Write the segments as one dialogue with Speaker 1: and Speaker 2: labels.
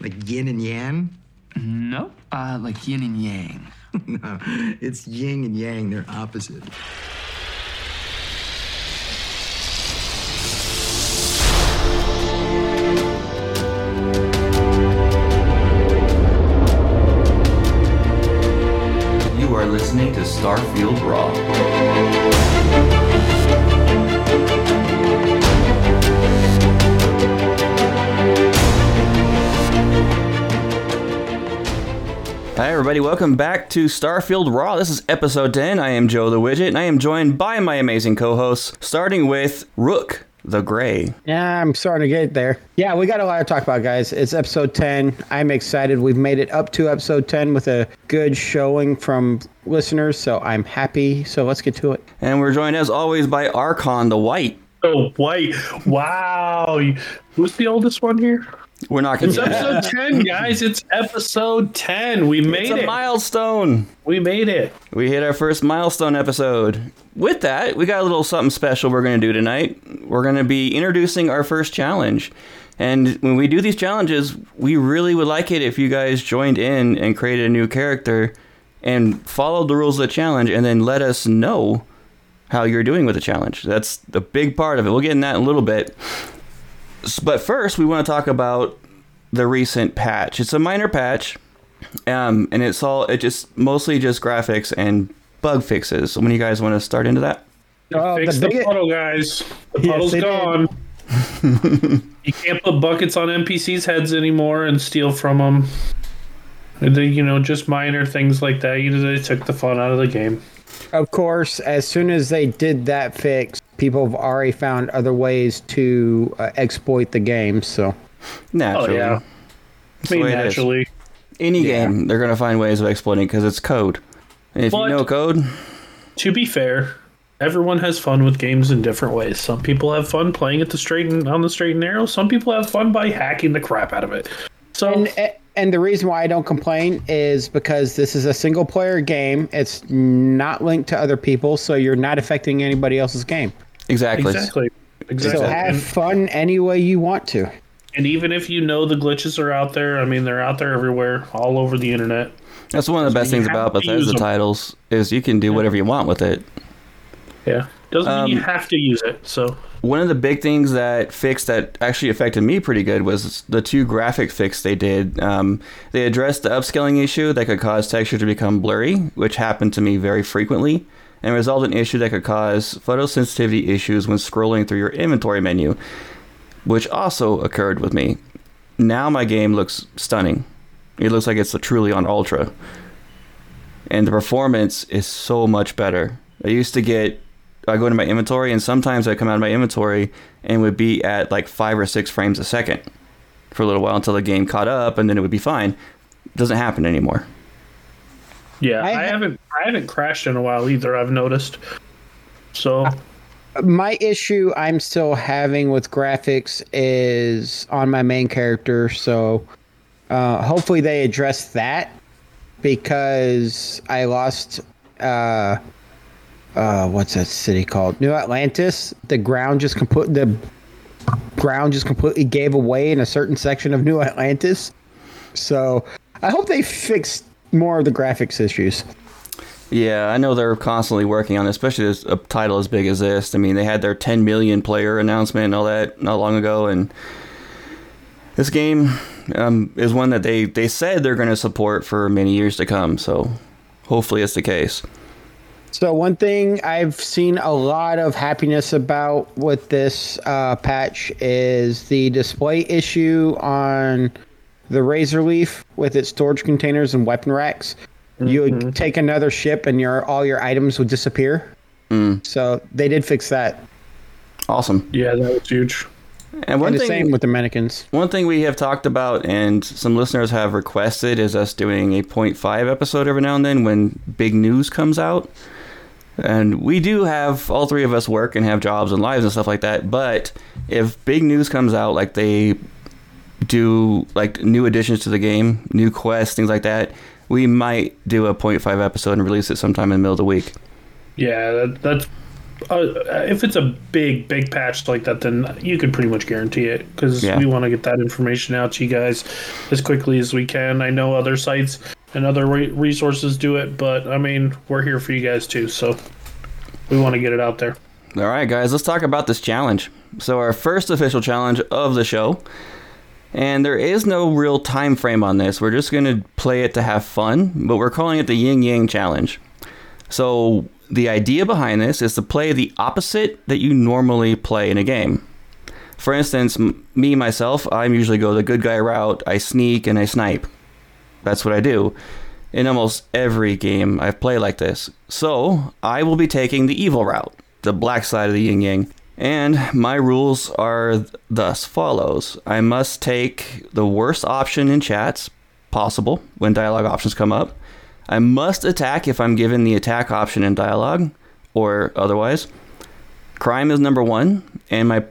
Speaker 1: Like yin and yang?
Speaker 2: Nope. Uh, like yin and yang.
Speaker 1: no, it's yin and yang. They're opposite.
Speaker 3: You are listening to Starfield Raw. Everybody. Welcome back to Starfield Raw. This is episode 10. I am Joe the Widget, and I am joined by my amazing co hosts, starting with Rook the Gray.
Speaker 4: Yeah, I'm starting to get there. Yeah, we got a lot to talk about, guys. It's episode 10. I'm excited. We've made it up to episode 10 with a good showing from listeners, so I'm happy. So let's get to it.
Speaker 3: And we're joined, as always, by Archon the White.
Speaker 5: Oh, white. Wow. Who's the oldest one here?
Speaker 3: We're not going to.
Speaker 5: It's episode 10, guys. It's episode 10. We made
Speaker 3: It's a
Speaker 5: it.
Speaker 3: milestone.
Speaker 5: we made it.
Speaker 3: We hit our first milestone episode. With that, we got a little something special we're going to do tonight. We're going to be introducing our first challenge. And when we do these challenges, we really would like it if you guys joined in and created a new character and followed the rules of the challenge and then let us know how you're doing with the challenge. That's the big part of it. We'll get in that in a little bit. S- But first, we want to talk about the recent patch. It's a minor patch, um, and it's all it just mostly just graphics and bug fixes. So when you guys want to start into that?
Speaker 4: Oh,
Speaker 5: Fix
Speaker 4: the
Speaker 5: the, puddle, guys. The
Speaker 4: Yes,
Speaker 5: puddle's
Speaker 4: they did.
Speaker 5: gone. you can't put buckets on NPCs' heads anymore and steal from them. They, you know, just minor things like that. You know, they took the fun out of the game.
Speaker 4: Of course, as soon as they did that fix, people have already found other ways to uh, exploit the game. So,
Speaker 3: Naturally.
Speaker 5: Oh, yeah. I
Speaker 3: That's the
Speaker 5: mean,
Speaker 3: way it is.
Speaker 5: naturally.
Speaker 3: Any
Speaker 4: Yeah.
Speaker 3: game, they're gonna find ways of exploiting because it's code. And if
Speaker 5: But-
Speaker 3: you know code,
Speaker 5: To be fair, everyone has fun with games in different ways. Some people have fun playing it the straight and on the straight and narrow. Some people have fun by hacking the crap out of it. So
Speaker 4: and and the reason why I don't complain is because this is a single player game. It's not linked to other people, so you're not affecting anybody else's game.
Speaker 3: Exactly.
Speaker 5: exactly, Exactly.
Speaker 4: So have
Speaker 5: And,
Speaker 4: fun any way you want to.
Speaker 5: and even if you know the glitches are out there, I mean, they're out there everywhere, all over the internet.
Speaker 3: That's one of the best
Speaker 5: you
Speaker 3: things about Bethesda
Speaker 5: them.
Speaker 3: titles is you can do whatever you want with it.
Speaker 5: Yeah, doesn't mean you
Speaker 3: Um,
Speaker 5: have to use it. So
Speaker 3: One of the big things that fixed that actually affected me pretty good was the two graphic fix they did. Um, they addressed the upscaling issue that could cause texture to become blurry, which happened to me very frequently, and resolved an issue that could cause photosensitivity issues when scrolling through your inventory menu, which also occurred with me. Now my game looks stunning. It looks like it's truly on ultra. And the performance is so much better. I used to get I go into my inventory, and sometimes I come out of my inventory and would be at like five or six frames a second for a little while until the game caught up, and then it would be fine. doesn't happen anymore.
Speaker 5: Yeah,
Speaker 4: I
Speaker 5: I,
Speaker 4: ha-
Speaker 5: haven't I haven't crashed in a while either. I've noticed. So
Speaker 4: My issue I'm still having with graphics is on my main character, so uh, hopefully they address that because I lost uh uh what's that city called? New Atlantis. The ground just complete the ground just completely gave away in a certain section of New Atlantis. So I hope they fix more of the graphics issues.
Speaker 3: Yeah, I know they're constantly working on it, especially this, a title as big as this. I mean, they had their 10 million player announcement and all that not long ago, and this game um, is one that they, they said they're going to support for many years to come. So hopefully it's the case.
Speaker 4: So one thing I've seen a lot of happiness about with this uh, patch is the display issue on the Razor Leaf with its storage containers and weapon racks. You would mm-hmm. take another ship and your all your items would disappear. Mm. So they did fix that.
Speaker 3: Awesome.
Speaker 5: yeah, that was huge.
Speaker 3: And one
Speaker 4: And the
Speaker 3: thing,
Speaker 4: same with the mannequins.
Speaker 3: One thing we have talked about and some listeners have requested is us doing a 0.5 episode every now and then when big news comes out. And we do have all three of us work and have jobs and lives and stuff like that. But if big news comes out, like they do, like new additions to the game, new quests, things like that, we might do a 0.5 episode and release it sometime in the middle of the week.
Speaker 5: Yeah, that, that's uh, if it's a big big patch like that, then you can pretty much guarantee it because
Speaker 3: Yeah.
Speaker 5: we want to get that information out to you guys as quickly as we can. I know other sites and other re- resources do it, but I mean we're here for you guys too, so we want to get it out there.
Speaker 3: All right, guys, let's talk about this challenge. So, our first official challenge of the show, and there is no real time frame on this. We're just going to play it to have fun, but we're calling it the Yin Yang Challenge. So, the idea behind this is to play the opposite that you normally play in a game. For instance, me myself, I usually go the good guy route. I sneak and I snipe. That's what I do. In almost every game I've played like this. So, I will be taking the evil route, the black side of the yin yang. And my rules are thus follows. I must take the worst option in chats possible when dialogue options come up. I must attack if I'm given the attack option in dialogue or otherwise. Crime is number 1 and my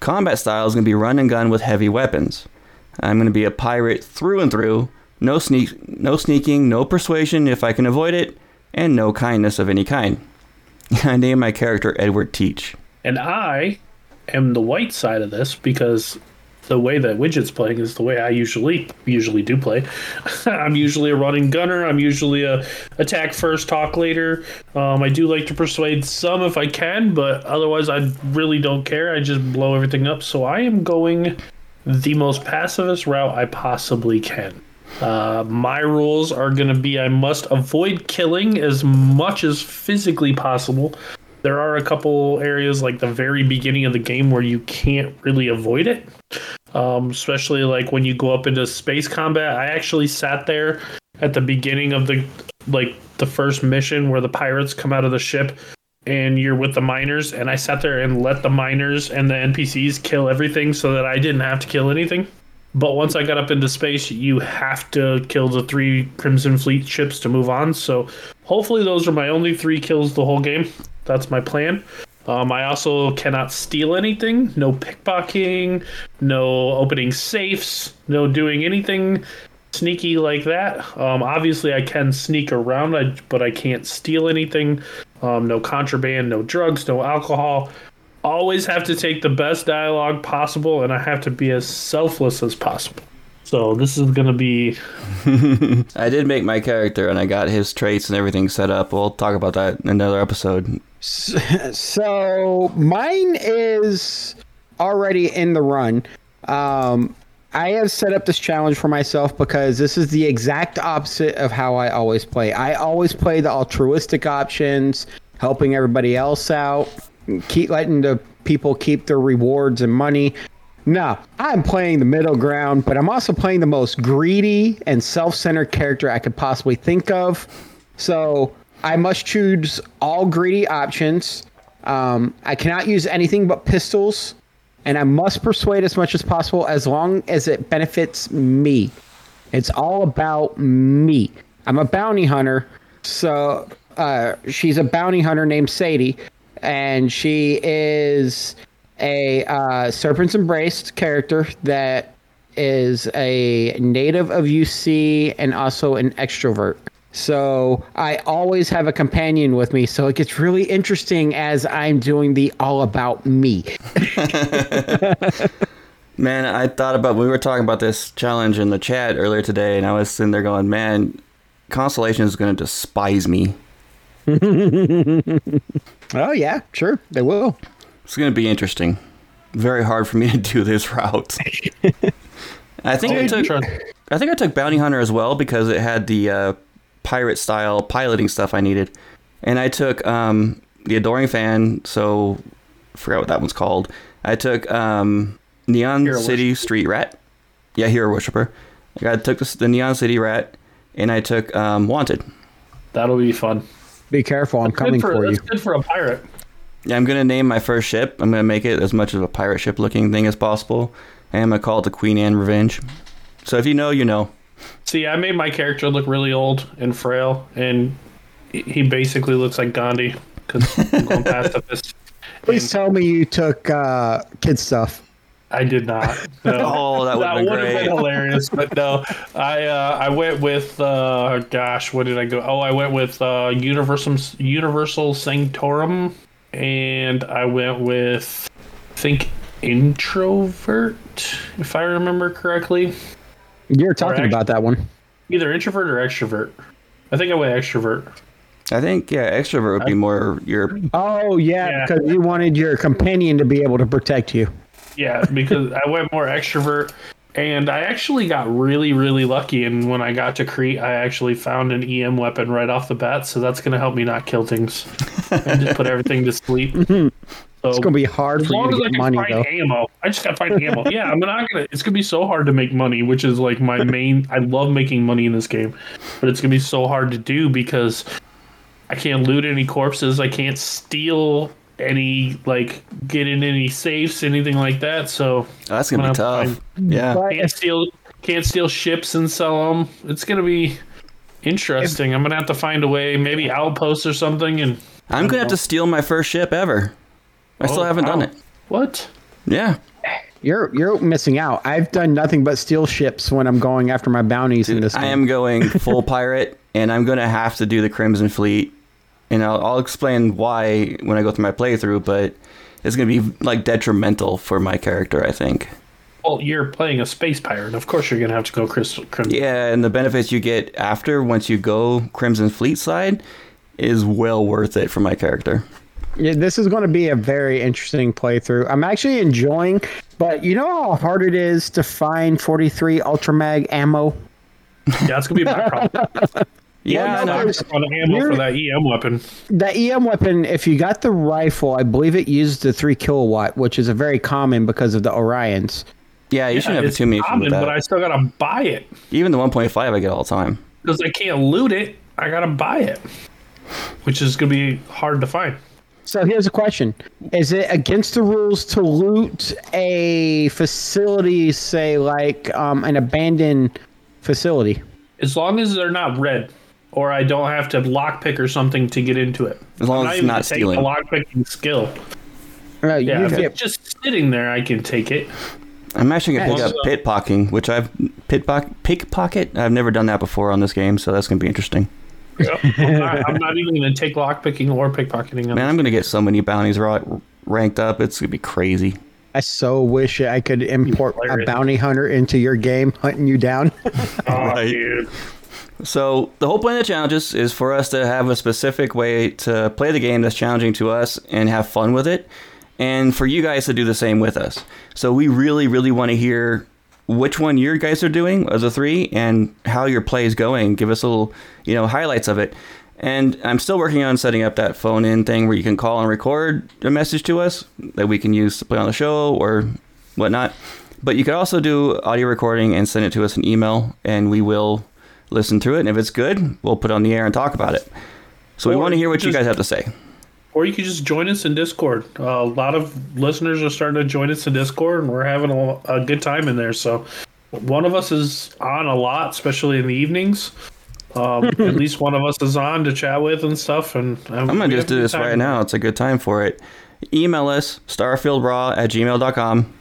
Speaker 3: combat style is going to be run and gun with heavy weapons. I'm going to be a pirate through and through. No sneak, no sneaking, no persuasion if I can avoid it, and no kindness of any kind. I name my character Edward Teach.
Speaker 5: And I am the white side of this because the way that widget's playing is the way I usually usually do play. I'm usually a running gunner. I'm usually a attack first, talk later. Um, I do like to persuade some if I can, but otherwise I really don't care. I just blow everything up. So I am going the most pacifist route I possibly can. Uh, my rules are going to be I must avoid killing as much as physically possible. There are a couple areas like the very beginning of the game where you can't really avoid it. Um, especially like when you go up into space combat. I actually sat there at the beginning of the like the first mission where the pirates come out of the ship and you're with the miners and I sat there and let the miners and the NPCs kill everything so that I didn't have to kill anything. But once I got up into space, you have to kill the three Crimson Fleet ships to move on. So hopefully those are my only three kills the whole game. That's my plan. Um, I also cannot steal anything. No pickpocketing, no opening safes, no doing anything sneaky like that. Um, obviously, I can sneak around, but I can't steal anything. Um, no contraband, no drugs, no alcohol. Always have to take the best dialogue possible, and I have to be as selfless as possible. So this is gonna be
Speaker 3: I did make my character and I got his traits and everything set up. We'll talk about that in another episode.
Speaker 4: So mine is already in the run. Um, I have set up this challenge for myself because this is the exact opposite of how I always play. I always play the altruistic options, helping everybody else out, keep letting the people keep their rewards and money. No, I'm playing the middle ground, but I'm also playing the most greedy and self-centered character I could possibly think of. So I must choose all greedy options. Um, I cannot use anything but pistols, and I must persuade as much as possible as long as it benefits me. It's all about me. I'm a bounty hunter, so uh, she's a bounty hunter named Sadie, and she is a uh, Serpent's Embraced character that is a native of UC and also an extrovert. So I always have a companion with me, so it gets really interesting as I'm doing the all about me.
Speaker 3: Man, I thought about we were talking about this challenge in the chat earlier today, and I was sitting there going, "Man, Constellation is going to despise me.
Speaker 4: Oh yeah, sure, they will.
Speaker 3: It's going to be interesting. Very hard for me to do this route. I think I took, I think I took Bounty Hunter as well because it had the uh, pirate style piloting stuff I needed, and I took um, the Adoring Fan. So, I forgot what that one's called. I took um, Neon
Speaker 5: Hero
Speaker 3: City Street Rat. Yeah, Hero Worshipper. I took the, the Neon City Rat, and I took um, Wanted.
Speaker 5: that'll be fun.
Speaker 4: Be careful, I'm coming
Speaker 5: for,
Speaker 4: for you.
Speaker 5: that's good for a pirate.
Speaker 3: Yeah, I'm gonna name my first ship. I'm gonna make it as much of a pirate ship looking thing as possible, and I'm gonna call it the Queen Anne Revenge. So if you know, you know.
Speaker 5: See, I made my character look really old and frail, and he basically looks like Gandhi because I'm going pacifist.
Speaker 4: Please tell me you took uh, kid stuff.
Speaker 5: I did not. No.
Speaker 3: Oh, that would've been
Speaker 5: would've hilarious. But no, I uh, I went with uh, gosh, what did I go? Oh, I went with uh, Universal Universal Sanctorum. and I went with, I think, introvert, if I remember correctly.
Speaker 4: You're talking about that one.
Speaker 5: Either introvert or extrovert. I think I went extrovert.
Speaker 3: I think yeah, extrovert would be more your.
Speaker 4: Oh yeah,
Speaker 5: Yeah.
Speaker 4: because you wanted your companion to be able to protect you.
Speaker 5: Yeah, because I went more extrovert, and I actually got really, really lucky. And when I got to Kreet, I actually found an EM weapon right off the bat, so that's going to help me not kill things and just put everything to sleep. So
Speaker 4: It's gonna be hard for you to get money
Speaker 5: find
Speaker 4: though.
Speaker 5: ammo, I just got to find ammo. Yeah, I'm not gonna. It's gonna be so hard to make money, which is like my main. I love making money in this game, but it's gonna be so hard to do because I can't loot any corpses. I can't steal any like get in any safes, anything like that. So
Speaker 3: Oh, that's gonna be
Speaker 5: Well,
Speaker 3: tough. Yeah.
Speaker 5: Can't steal can't steal ships and sell them. It's gonna be interesting. I'm gonna have to find a way, maybe outposts or something. And
Speaker 3: I'm gonna have to steal my first ship ever. I still
Speaker 5: Oh,
Speaker 3: haven't done it.
Speaker 5: what?
Speaker 3: Yeah.
Speaker 4: You're you're missing out. I've done nothing but steal ships when I'm going after my bounties in this.
Speaker 3: I
Speaker 4: game.
Speaker 3: am going full pirate, and I'm gonna have to do the Crimson Fleet, and I'll, I'll explain why when I go through my playthrough. But it's gonna be like detrimental for my character, I think.
Speaker 5: Well, you're playing a space pirate. Of course, you're gonna have to go crystal. Crimson.
Speaker 3: Yeah, and the benefits you get after once you go Crimson Fleet side is well worth it for my character.
Speaker 4: Yeah, this is going to be a very interesting playthrough. I'm actually enjoying, but you know how hard it is to find 43 Ultramag ammo.
Speaker 5: Yeah, that's gonna be my problem.
Speaker 3: Yeah, I
Speaker 4: no,
Speaker 3: know.
Speaker 4: it's-
Speaker 5: on ammo
Speaker 4: You're-
Speaker 5: for that EM weapon.
Speaker 4: That EM weapon, if you got the rifle, I believe it used the three kilowatt, which is a very common because of the Orions.
Speaker 3: Yeah, you shouldn't have
Speaker 5: it's
Speaker 3: too many
Speaker 5: common,
Speaker 3: with that.
Speaker 5: but I still gotta buy it
Speaker 3: Even the 1.5 I get all the time.
Speaker 5: because I can't loot it. I gotta buy it, which is gonna be hard to find.
Speaker 4: So here's a question: Is it against the rules to loot a facility, say like um, an abandoned facility?
Speaker 5: As long as they're not red, or I don't have to lockpick or something to get into it.
Speaker 3: As long
Speaker 5: I'm
Speaker 3: as it's not
Speaker 5: gonna take
Speaker 3: stealing.
Speaker 5: The lockpicking skill.
Speaker 4: Uh,
Speaker 5: Yeah, if
Speaker 4: get
Speaker 5: it's just sitting there, I can take it.
Speaker 3: I'm actually gonna pick
Speaker 5: Yeah.
Speaker 3: up pickpocketing, which I've pitpock pickpocket. I've never done that before on this game, so that's gonna be interesting.
Speaker 5: I'm, not, I'm not even gonna take lockpicking or pickpocketing. on
Speaker 3: Man, I'm gonna get so many bounties ra- ranked up. It's gonna be crazy.
Speaker 4: I so wish I could import a bounty hunter into your game, hunting you down.
Speaker 5: Oh,
Speaker 3: Right.
Speaker 5: dude.
Speaker 3: So the whole point of the challenges is for us to have a specific way to play the game that's challenging to us and have fun with it, and for you guys to do the same with us. So we really, really want to hear which one your guys are doing of the three and how your play is going. Give us a little, you know, highlights of it. And I'm still working on setting up that phone in thing where you can call and record a message to us that we can use to play on the show or whatnot. But you could also do audio recording and send it to us in email, and we will listen through it. And if it's good, we'll put it on the air and talk about it. So we want to hear what you guys have to say
Speaker 5: or you can just join us in Discord. Uh, a lot of listeners are starting to join us in Discord, and we're having a, a, good time in there. So, one of us is on a lot, especially in the evenings. Um, at least one of us is on to chat with and stuff. And, and
Speaker 3: I'm gonna just do this right now. It's a good time for it. Email us starfieldraw at gmail.com.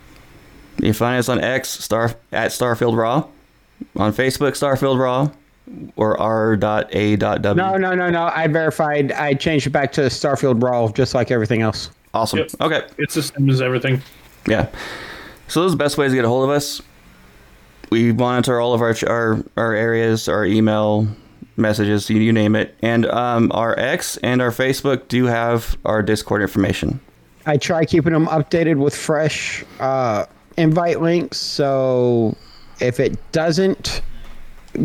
Speaker 3: You find us on X star at starfieldraw, on Facebook starfieldraw. Or r.a.w.
Speaker 4: no, no, no, no. I verified. I changed it back to Starfield Raw, just like everything else.
Speaker 3: Awesome.
Speaker 5: Yep.
Speaker 3: Okay.
Speaker 5: It's the same as everything.
Speaker 3: Yeah. So those are the best ways to get a hold of us. We monitor all of our our, our areas, our email messages, you, you name it, and um, our X and our Facebook do have our Discord information.
Speaker 4: I try keeping them updated with fresh uh, invite links. So if it doesn't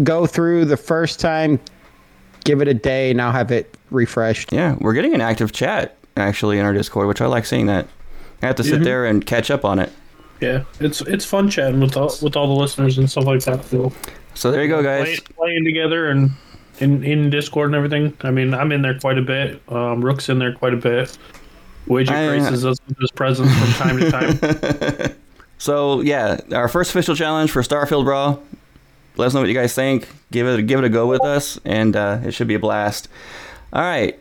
Speaker 4: go through the first time, give it a day now have it refreshed.
Speaker 3: Yeah, we're getting an active chat actually in our Discord, which I like seeing that. I have to sit there and catch up on it.
Speaker 5: Yeah, it's it's fun chatting with all, with all the listeners and stuff like that. So,
Speaker 3: So there you go,
Speaker 5: play,
Speaker 3: guys.
Speaker 5: playing together and in in Discord and everything. I mean, I'm in there quite a bit. Um, Rook's in there quite a bit. Widget
Speaker 3: I-
Speaker 5: graces us with his presence from time to time.
Speaker 3: So yeah, our first official challenge for Starfield Raw. Let us know what you guys think. Give it give it a go with us, and uh, it should be a blast. All right,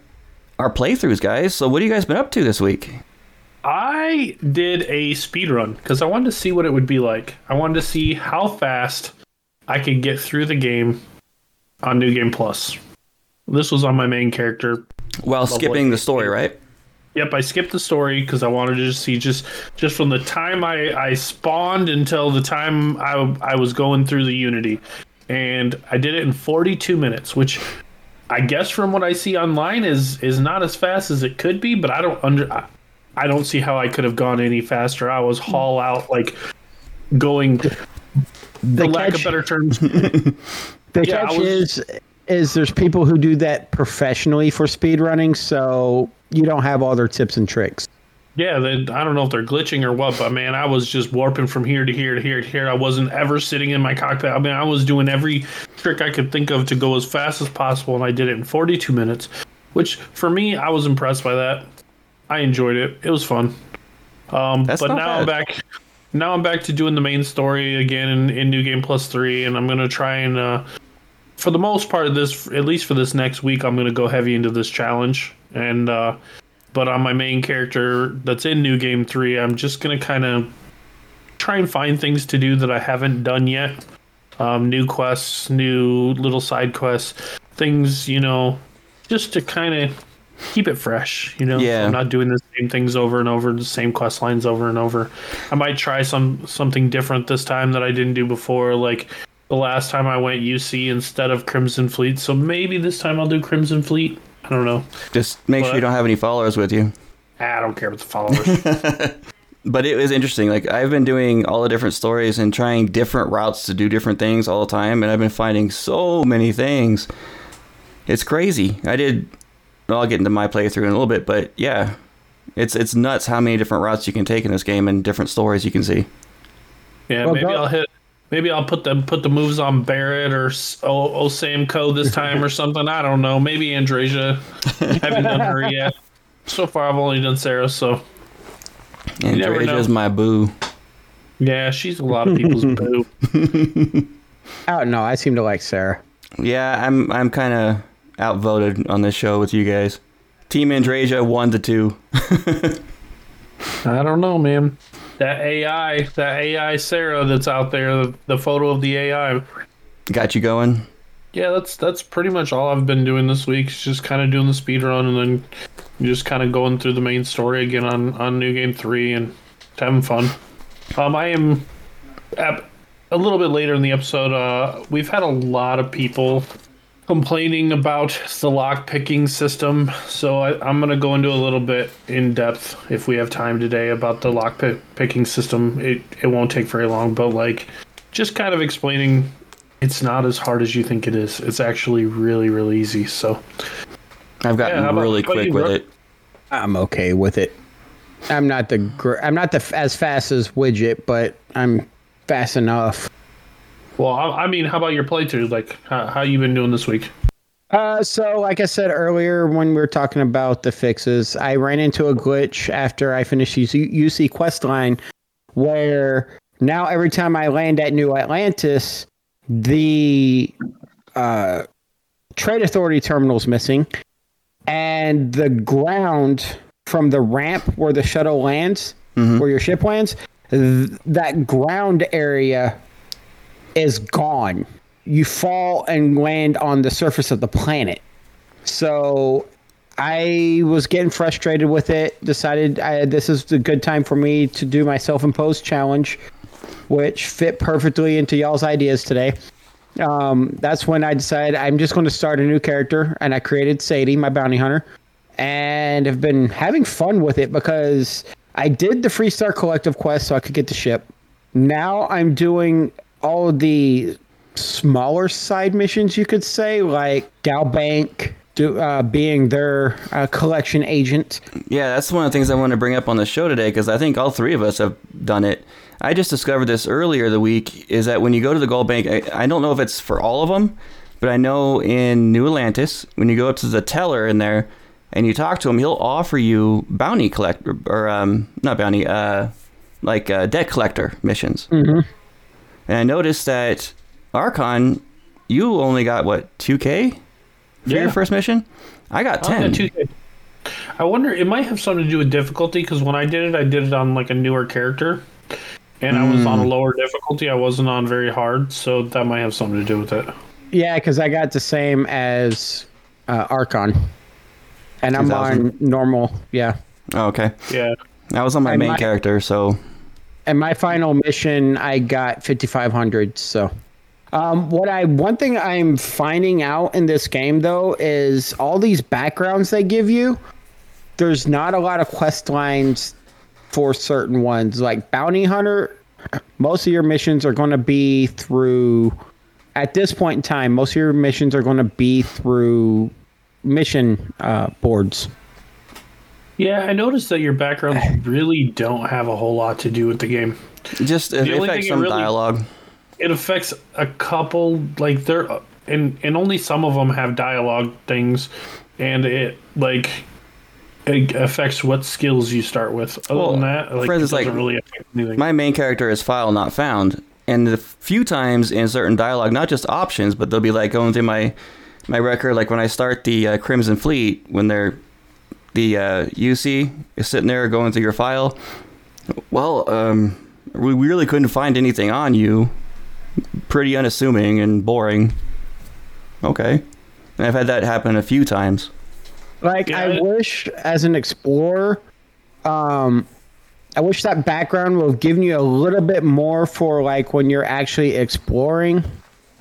Speaker 3: our playthroughs, guys. So what have you guys been up to this week?
Speaker 5: I did a speed run because I wanted to see what it would be like. I wanted to see how fast I could get through the game on New Game Plus. This was on my main character.
Speaker 3: While skipping the story, right?
Speaker 5: Yep, I skipped the story because I wanted to just see just just from the time I I spawned until the time I I was going through the Unity, and I did it in 42 minutes, which I guess from what I see online is is not as fast as it could be, but I don't under I, I don't see how I could have gone any faster. I was haul out like going
Speaker 4: The
Speaker 5: for lack
Speaker 4: catch,
Speaker 5: of better terms.
Speaker 4: the
Speaker 5: yeah,
Speaker 4: catch
Speaker 5: was-
Speaker 4: is is there's people who do that professionally for speed running, so you don't have all their tips and tricks.
Speaker 5: Yeah, then I don't know if they're glitching or what, but man, I was just warping from here to here to here to here. I wasn't ever sitting in my cockpit. I mean, I was doing every trick I could think of to go as fast as possible, and I did it in 42 minutes, which for me, I was impressed by that. I enjoyed it. It was fun. Um,
Speaker 3: That's
Speaker 5: but
Speaker 3: not
Speaker 5: now I'm back. Now I'm back to doing the main story again in, in New Game Plus three, and I'm gonna try and, uh, for the most part of this, at least for this next week, I'm gonna go heavy into this challenge. And uh, but on my main character that's in New Game three, I'm just gonna kind of try and find things to do that I haven't done yet. Um, new quests, new little side quests, things you know, just to kind of keep it fresh. You know,
Speaker 3: Yeah.
Speaker 5: I'm not doing the same things over and over, the same quest lines over and over. I might try some something different this time that I didn't do before, like. The last time I went UC instead of Crimson Fleet, so maybe this time I'll do Crimson Fleet. I don't know.
Speaker 3: Just make sure you don't have any followers with you.
Speaker 5: I don't care about the followers.
Speaker 3: But it was interesting. Like I've been doing all the different stories and trying different routes to do different things all the time, and I've been finding so many things. It's crazy. I did. Well, I'll get into my playthrough in a little bit, but yeah, it's it's nuts how many different routes you can take in this game and different stories you can see.
Speaker 5: Yeah,
Speaker 4: Well,
Speaker 5: maybe
Speaker 4: go-
Speaker 5: I'll hit. Maybe I'll put the put the moves on Barrett or S- o- Osamco this time or something. I don't know. Maybe Andreja. haven't done her yet. So far, I've only done Sarah. So
Speaker 3: And
Speaker 5: never know.
Speaker 3: Dreja's my boo.
Speaker 5: yeah, she's a lot of people's boo.
Speaker 4: I don't know. I seem to like Sarah.
Speaker 3: Yeah, I'm I'm kind of outvoted on this show with you guys. Team Andreja one to two.
Speaker 5: I don't know, man. That AI, that AI Sarah that's out there, the, the photo of the AI.
Speaker 3: Got you going.
Speaker 5: Yeah, that's that's pretty much all I've been doing this week. Is just kind of doing the speed run and then just kind of going through the main story again on on New Game Three and having fun. Um, I am at, a little bit later in the episode. Uh, we've had a lot of people complaining about the lock picking system, so I, I'm gonna go into a little bit in depth if we have time today about the lock pick, picking system. It it won't take very long, but like just kind of explaining it's not as hard as you think it is. It's actually really, really easy. So
Speaker 3: I've gotten
Speaker 5: Yeah,
Speaker 3: really
Speaker 5: about
Speaker 3: quick with
Speaker 5: Brooke?
Speaker 3: it.
Speaker 4: I'm okay with it. I'm not the gr- I'm not the f- as fast as Widget, but I'm fast enough.
Speaker 5: Well, I, I mean, how about your playthrough? Like, how, how you been doing this week?
Speaker 4: Uh, so like I said earlier when we were talking about the fixes, I ran into a glitch after I finished UC, UC Questline, where now every time I land at New Atlantis, the uh, Trade Authority terminal is missing, and the ground from the ramp where the shuttle lands, where your ship lands, th- that ground area is gone. You fall and land on the surface of the planet. So I was getting frustrated with it. Decided I, this is a good time for me to do my self-imposed challenge, which fit perfectly into y'all's ideas today. Um, that's when I decided I'm just going to start a new character, and I created Sadie, my bounty hunter, and have been having fun with it because I did the Freestar Collective quest so I could get the ship. Now I'm doing all the smaller side missions, you could say, like Dow Bank, do, uh, being their uh, collection agent.
Speaker 3: Yeah, that's one of the things I want to bring up on the show today because I think all three of us have done it. I just discovered this earlier the week is that when you go to the GalBank, I, I don't know if it's for all of them, but I know in New Atlantis, when you go up to the teller in there and you talk to him, he'll offer you bounty collector or um, not bounty, uh, like uh, debt collector missions. Mm-hmm. And I noticed that Archon, you only got what two K for
Speaker 5: Yeah.
Speaker 3: your first mission. I got
Speaker 5: I
Speaker 3: ten.
Speaker 5: got two- I wonder. It might have something to do with difficulty because when I did it, I did it on like a newer character, and I was on a lower difficulty. I wasn't on very hard, so that might have something to do with it.
Speaker 4: Yeah, because I got the same as uh, Archon, and I'm
Speaker 3: 2000.
Speaker 4: on normal. Yeah,
Speaker 3: Oh, okay.
Speaker 5: Yeah.
Speaker 3: That was on my
Speaker 4: I
Speaker 3: main
Speaker 4: might-
Speaker 3: character, so
Speaker 4: And my final mission, I got 5,500. So, um, what I one thing I'm finding out in this game though is all these backgrounds they give you. There's not a lot of quest lines for certain ones. Like bounty hunter, most of your missions are going to be through. At this point in time, most of your missions are going to be through mission uh, boards.
Speaker 5: Yeah, I noticed that your backgrounds really don't have a whole lot to do with the game.
Speaker 3: just it
Speaker 5: only
Speaker 3: affects
Speaker 5: thing it
Speaker 3: some
Speaker 5: really-
Speaker 3: dialogue.
Speaker 5: It affects a couple, like there, and and only some of them have dialogue things, and it like it affects what skills you start with. Other
Speaker 3: Well,
Speaker 5: than that, like it doesn't
Speaker 3: like,
Speaker 5: really affect anything.
Speaker 3: My main character is file not found, and a few times in certain dialogue, not just options, but they'll be like going through my my record. Like when I start the uh, Crimson Fleet, when they're the uh, UC is sitting there going through your file. Well, um, we we really couldn't find anything on you. Pretty unassuming and boring. Okay, and I've had that happen a few times.
Speaker 4: Like
Speaker 5: Yeah,
Speaker 4: I wish as an explorer, um I wish that background would have given you a little bit more for like when you're actually exploring.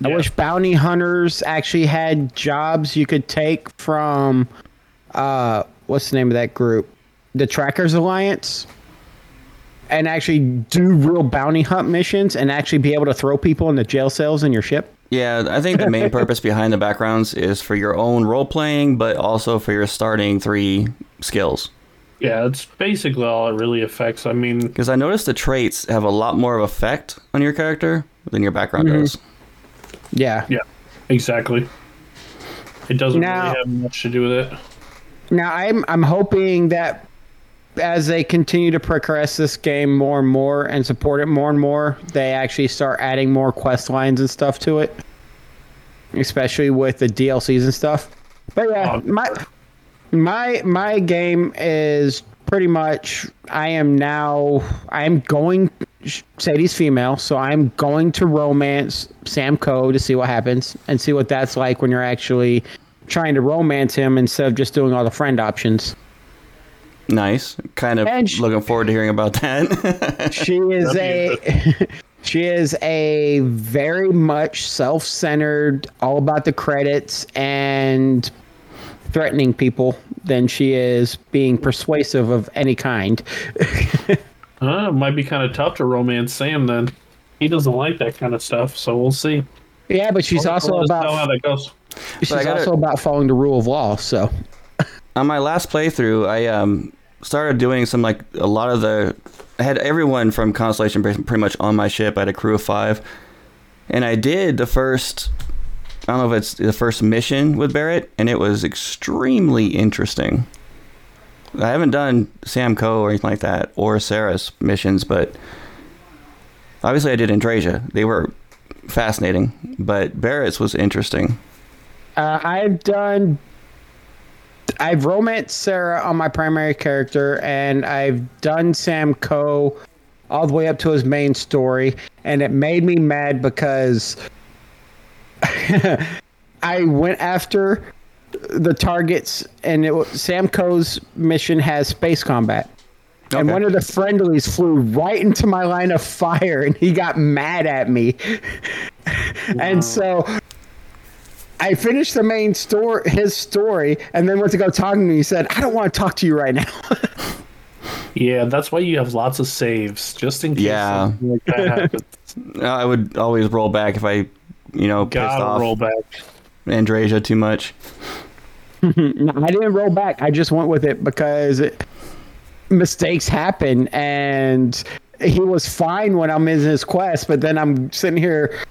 Speaker 4: I wish bounty hunters actually had jobs you could take from uh what's the name of that group? The Trackers Alliance. And actually do real bounty hunt missions and actually be able to throw people into jail cells in your ship.
Speaker 3: Yeah, I think the main purpose behind the backgrounds is for your own role playing, but also for your starting three skills.
Speaker 5: yeah, that's basically all it really affects. I mean,
Speaker 3: Because I noticed the traits have a lot more of effect on your character than your background mm-hmm. does.
Speaker 4: Yeah.
Speaker 5: yeah, exactly. It doesn't
Speaker 4: Now-
Speaker 5: really have much to do with it.
Speaker 4: Now I'm I'm hoping that as they continue to progress this game more and more and support it more and more, they actually start adding more quest lines and stuff to it. Especially with the DLCs and stuff. But yeah,
Speaker 5: Oh,
Speaker 4: my my my game is pretty much I am now I am going Sadie's female, so I'm going to romance Sam Coe to see what happens and see what that's like when you're actually trying to romance him instead of just doing all the friend options.
Speaker 3: Nice. Kind of
Speaker 4: And sh-
Speaker 3: looking forward to hearing about that.
Speaker 4: She is a she is a very much self-centered, all about the credits and threatening people than she is being persuasive of any kind.
Speaker 5: Uh, it might be kind of tough to romance Sam then. He doesn't like that kind of stuff, so we'll see.
Speaker 4: yeah, but she's
Speaker 5: Let
Speaker 4: also
Speaker 5: us know how that goes.
Speaker 4: She's
Speaker 3: I gotta-
Speaker 4: also about following the rule of law. So
Speaker 3: on my last playthrough, I um started doing some like a lot of the. I had everyone from Constellation pretty pretty much on my ship. I had a crew of five, and I did the first. I don't know if it's the first mission with Barrett, and it was extremely interesting. I haven't done Sam Coe or anything like that, or Sarah's missions, but obviously I did Andreja. They were fascinating, but Barrett's was interesting.
Speaker 4: Uh, I've done. I've romanced Sarah on my primary character, and I've done Sam Coe all the way up to his main story, and it made me mad because I went after the targets, and it was, Sam Coe's mission has space combat. And one of the friendlies flew right into my line of fire, and he got mad at me. and so I finished the main story, his story, and then went to go talk to him. He said, "I don't want to talk to you right now."
Speaker 5: Yeah, that's why you have lots of saves, just in case
Speaker 3: Yeah.
Speaker 5: like that happens.
Speaker 3: I would always roll back if I, you know, pissed
Speaker 5: Gotta
Speaker 3: off
Speaker 5: roll back.
Speaker 3: Andreja too much.
Speaker 4: No, I didn't roll back. I just went with it because it, mistakes happen, and he was fine when I'm in his quest. But then I'm sitting here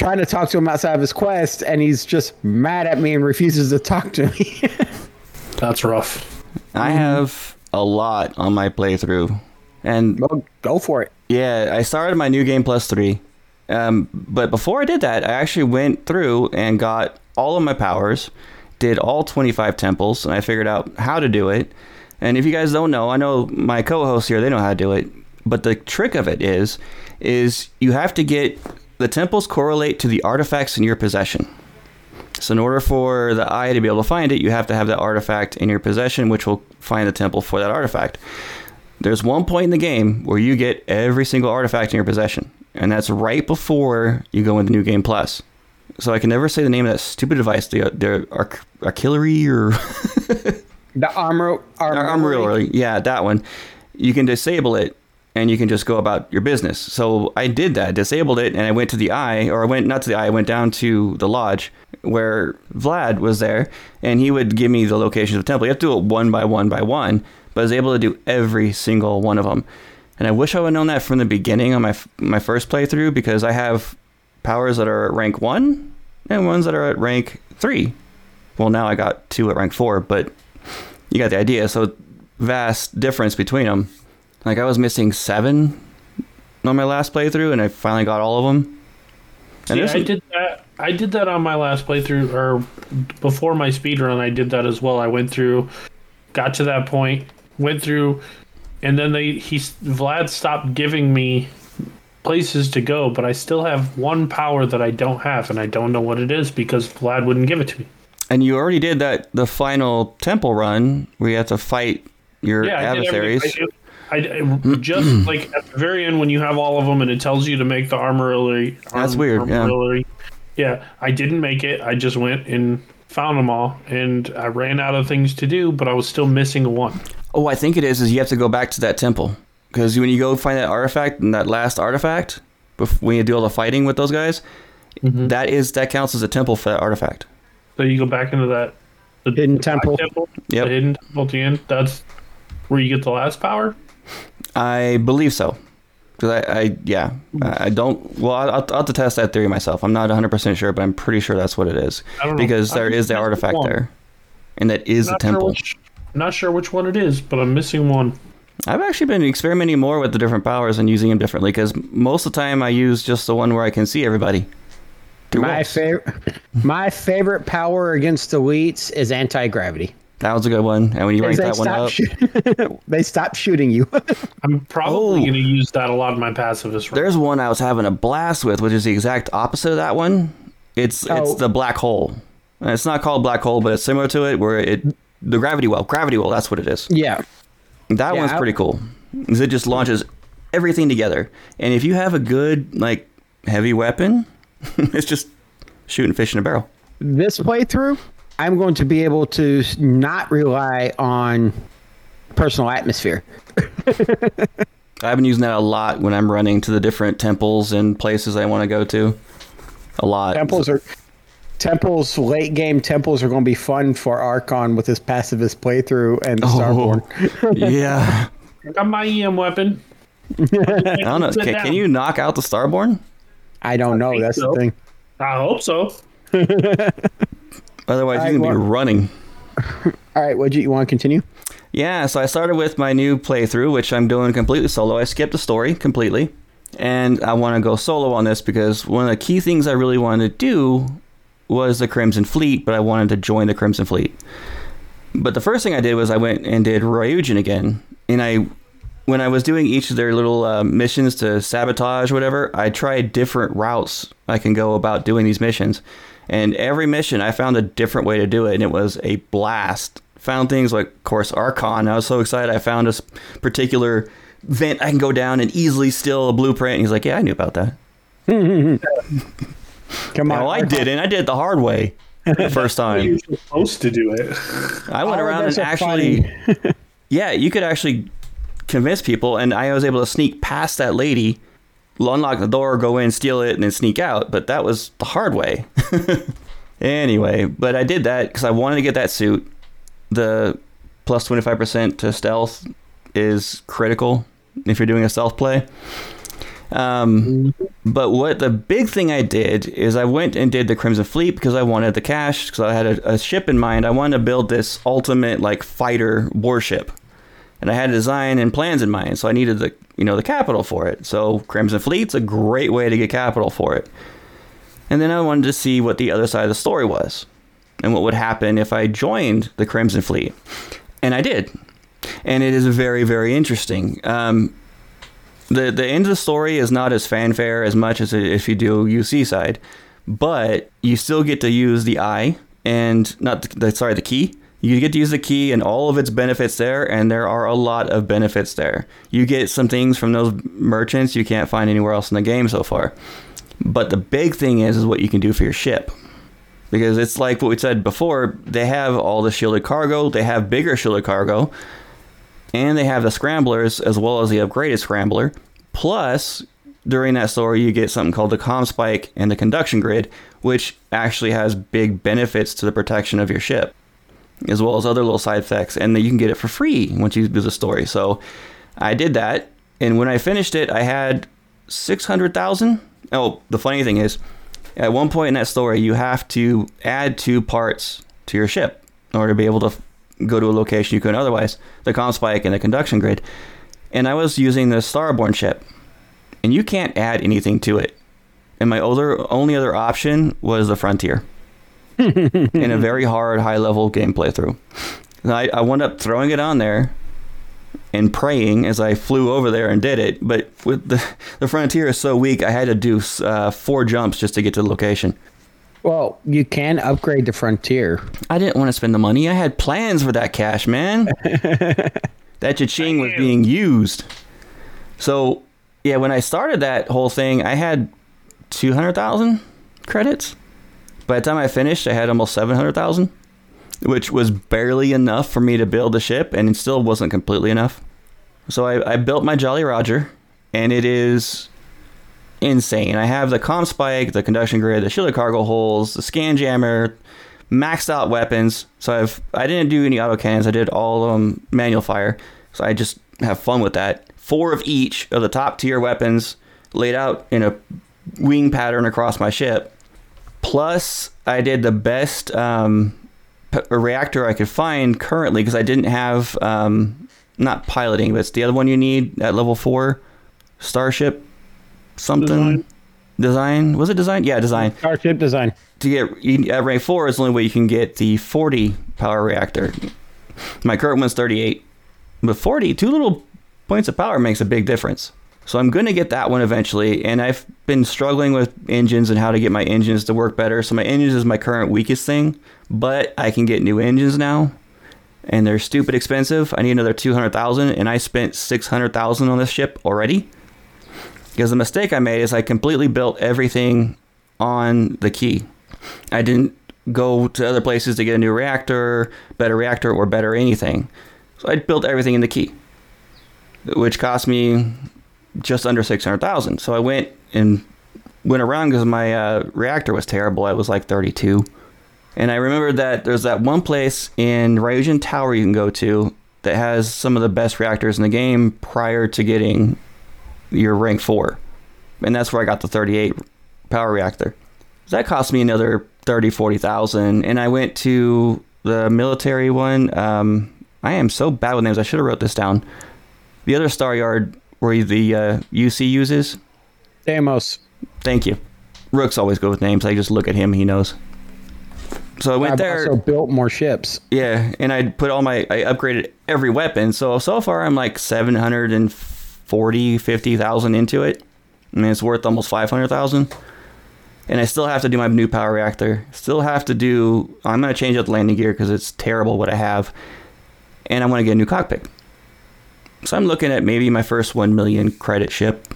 Speaker 4: trying to talk to him outside of his quest, and he's just mad at me and refuses to talk to me.
Speaker 5: That's rough.
Speaker 3: I have a lot on my playthrough, and
Speaker 4: well, go for it.
Speaker 3: yeah, I started my new game plus three. Um, but before I did that, I actually went through and got all of my powers, did all 25 temples, and I figured out how to do it. And if you guys don't know, I know my co-hosts here, they know how to do it. But the trick of it is, is you have to get the temples correlate to the artifacts in your possession. So in order for the eye to be able to find it, you have to have that artifact in your possession, which will find the temple for that artifact. There's one point in the game where you get every single artifact in your possession, and that's right before you go into New Game Plus. So I can never say the name of that stupid device, the the arc- artillery or
Speaker 4: The armor, armor,
Speaker 3: armory. Yeah, that one. You can disable it, and you can just go about your business. So I did that, disabled it, and I went to the eye, or I went not to the eye, I went down to the lodge where Vlad was there, and he would give me the locations of the temple. You have to do it one by one by one, but I was able to do every single one of them. And I wish I would have known that from the beginning on my my first playthrough because I have powers that are at rank one and ones that are at rank three. Well, now I got two at rank four, but you got the idea. So vast difference between them. Like I was missing seven on my last playthrough, and I finally got all of them. And
Speaker 5: Yeah, I did that. I did that on my last playthrough, or before my speed run. I did that as well. I went through, got to that point, went through, and then they he Vlad stopped giving me places to go, but I still have one power that I don't have, and I don't know what it is because Vlad wouldn't give it to me.
Speaker 3: and you already did that the final temple run where you have to fight your
Speaker 5: Yeah,
Speaker 3: adversaries.
Speaker 5: I, did- I, I just like at the very end when you have all of them and it tells you to make the armory.
Speaker 3: That's weird, yeah.
Speaker 5: Yeah, I didn't make it. I just went and found them all, and I ran out of things to do, but I was still missing one.
Speaker 3: Oh, I think it is. Is you have to go back to that temple because when you go find that artifact and that last artifact, when you do all the fighting with those guys,
Speaker 5: Mm-hmm.
Speaker 3: that is that counts as a temple for that artifact.
Speaker 5: So you go back into that the
Speaker 4: Hidden temple.
Speaker 5: temple,
Speaker 3: Yep.
Speaker 5: the hidden temple at the end. That's where you get the last power.
Speaker 3: I believe so. Because I, I, yeah, I I don't. Well, I'll, I'll have to test that theory myself. I'm not 100 percent sure, but I'm pretty sure that's what it is.
Speaker 5: I know.
Speaker 3: Because there
Speaker 5: I'm
Speaker 3: is the artifact
Speaker 5: one.
Speaker 3: there, and that is the
Speaker 5: Not sure
Speaker 3: temple.
Speaker 5: which, not sure which one it is, but I'm missing one.
Speaker 3: I've actually been experimenting more with the different powers and using them differently. Because most of the time I use just the one where I can see everybody.
Speaker 4: My
Speaker 3: walls.
Speaker 4: favorite, my favorite power against elites is anti gravity.
Speaker 3: That was a good one. And when you rank that one
Speaker 4: stop,
Speaker 3: up,
Speaker 4: shoot- they stop shooting you.
Speaker 5: I'm probably
Speaker 3: Oh.
Speaker 5: going to use that a lot in my pacifist. run.
Speaker 3: there's one I was having a blast with, which is the exact opposite of that one. It's it's
Speaker 4: Oh.
Speaker 3: the black hole. And it's not called black hole, but it's similar to it, where it the gravity well, gravity well. That's what it is.
Speaker 4: yeah.
Speaker 3: That
Speaker 4: Yeah,
Speaker 3: one's
Speaker 4: I-
Speaker 3: pretty cool. 'Cause It just launches everything together, and if you have a good like heavy weapon, it's just shooting fish in a barrel.
Speaker 4: This playthrough, I'm going to be able to not rely on personal atmosphere.
Speaker 3: I've been using that a lot when I'm running to the different temples and places I want to go to. A lot.
Speaker 4: Temples are temples late game temples are going to be fun for Archon with his pacifist playthrough and
Speaker 3: Oh.
Speaker 4: Starborn.
Speaker 3: yeah.
Speaker 5: I got my EM weapon.
Speaker 3: I don't know. Can, can you knock out the Starborn?
Speaker 4: I don't know.
Speaker 5: think
Speaker 4: That's
Speaker 5: so.
Speaker 4: the thing.
Speaker 5: I hope so.
Speaker 3: Otherwise, you're gonna be running.
Speaker 4: All right, what you, you want to continue?
Speaker 3: Yeah, so I started with my new playthrough, which I'm doing completely solo. I skipped the story completely, and I want to go solo on this because one of the key things I really wanted to do was the Crimson Fleet, but I wanted to join the Crimson Fleet. But the first thing I did was I went and did Ryujin again, and I, when I was doing each of their little uh, missions to sabotage whatever, I tried different routes I can go about doing these missions, and every mission I found a different way to do it, and it was a blast. Found things like, of course, Archon. I was so excited. I found this particular vent I can go down and easily steal a blueprint. And he's like, "Yeah, I knew about that."
Speaker 4: Come on.
Speaker 3: No, I didn't. I did it the hard way the first time.
Speaker 5: You're supposed to do it.
Speaker 3: I went
Speaker 4: of
Speaker 3: around and actually, yeah, you could actually convince people, and I was able to sneak past that lady, unlock the door, go in, steal it, and then sneak out. But that was the hard way. anyway, but I did that because I wanted to get that suit. The plus plus twenty five percent to stealth is critical if you're doing a stealth play. Um, but what the big thing I did is I went and did the Crimson Fleet because I wanted the cash because I had a, a ship in mind. I wanted to build this ultimate like fighter warship, and I had a design and plans in mind. So I needed the you know the capital for it. So Crimson Fleet's a great way to get capital for it. And then I wanted to see what the other side of the story was, and what would happen if I joined the Crimson Fleet, and I did, and it is very very interesting. Um, the the end of the story is not as fanfare as much as if you do UC side, but you still get to use the eye and not the, the sorry the key. You get to use the key and all of its benefits there, and there are a lot of benefits there. You get some things from those merchants you can't find anywhere else in the game so far. But the big thing is is what you can do for your ship. Because it's like what we said before, they have all the shielded cargo, they have bigger shielded cargo, and they have the scramblers as well as the upgraded scrambler. Plus, during that story, you get something called the com spike and the conduction grid, which actually has big benefits to the protection of your ship, as well as other little side effects. And you can get it for free once you do the story. So I did that, and when I finished it, I had six hundred thousand. Oh, the funny thing is, at one point in that story, you have to add two parts to your ship in order to be able to go to a location you couldn't otherwise the com spike and the conduction grid. And I was using the Starborn ship, and you can't add anything to it. And my other only other option was the Frontier in a very hard, high level game playthrough. And I, I wound up throwing it on there and praying as I flew over there and did it. But with the the Frontier is so weak, I had to do uh, four jumps just to get to the location.
Speaker 4: Well, you can upgrade the Frontier.
Speaker 3: I didn't want to spend the money. I had plans for that cash, man. that cha-ching was being used. So, yeah, when I started that whole thing, I had 200,000 credits. By the time I finished, I had almost 700,000, which was barely enough for me to build the ship, and it still wasn't completely enough. So I, I built my Jolly Roger, and it is insane. I have the com spike, the conduction grid, the shielded cargo holes, the scan jammer, maxed out weapons. So I've I didn't do any auto cannons. I did all um, manual fire. So I just have fun with that. Four of each of the top tier weapons laid out in a wing pattern across my ship. Plus, I did the best um, p- reactor I could find currently because I didn't have um, not piloting, but it's the other one you need at level four, Starship something
Speaker 5: Design.
Speaker 3: design. Was it design? Yeah, design.
Speaker 4: Starship design.
Speaker 3: To get you- at rank four is the only way you can get the 40 power reactor. My current one's 38, but 40, two little points of power makes a big difference. So I'm going to get that one eventually, and I've been struggling with engines and how to get my engines to work better. So my engines is my current weakest thing, but I can get new engines now, and they're stupid expensive. I need another 200,000, and I spent 600,000 on this ship already. Because the mistake I made is I completely built everything on the key. I didn't go to other places to get a new reactor, better reactor, or better anything. So I built everything in the key, which cost me just under 600,000. So I went and went around because my uh, reactor was terrible. I was like 32. And I remembered that there's that one place in Ryujin Tower you can go to that has some of the best reactors in the game prior to getting your rank 4. And that's where I got the 38 power reactor. That cost me another 30, 40,000. And I went to the military one. Um, I am so bad with names. I should have wrote this down. The other star yard where the uh, UC uses.
Speaker 4: Deimos.
Speaker 3: Thank you. Rook's always good with names. I just look at him, he knows. So I went
Speaker 4: I've
Speaker 3: there.
Speaker 4: also built more ships.
Speaker 3: Yeah, and I put all my I upgraded every weapon. So so far I'm like 740 50,000 into it. And it's worth almost 500,000. And I still have to do my new power reactor. Still have to do I'm going to change out the landing gear cuz it's terrible what I have. And I want to get a new cockpit. So I'm looking at maybe my first 1 million credit ship.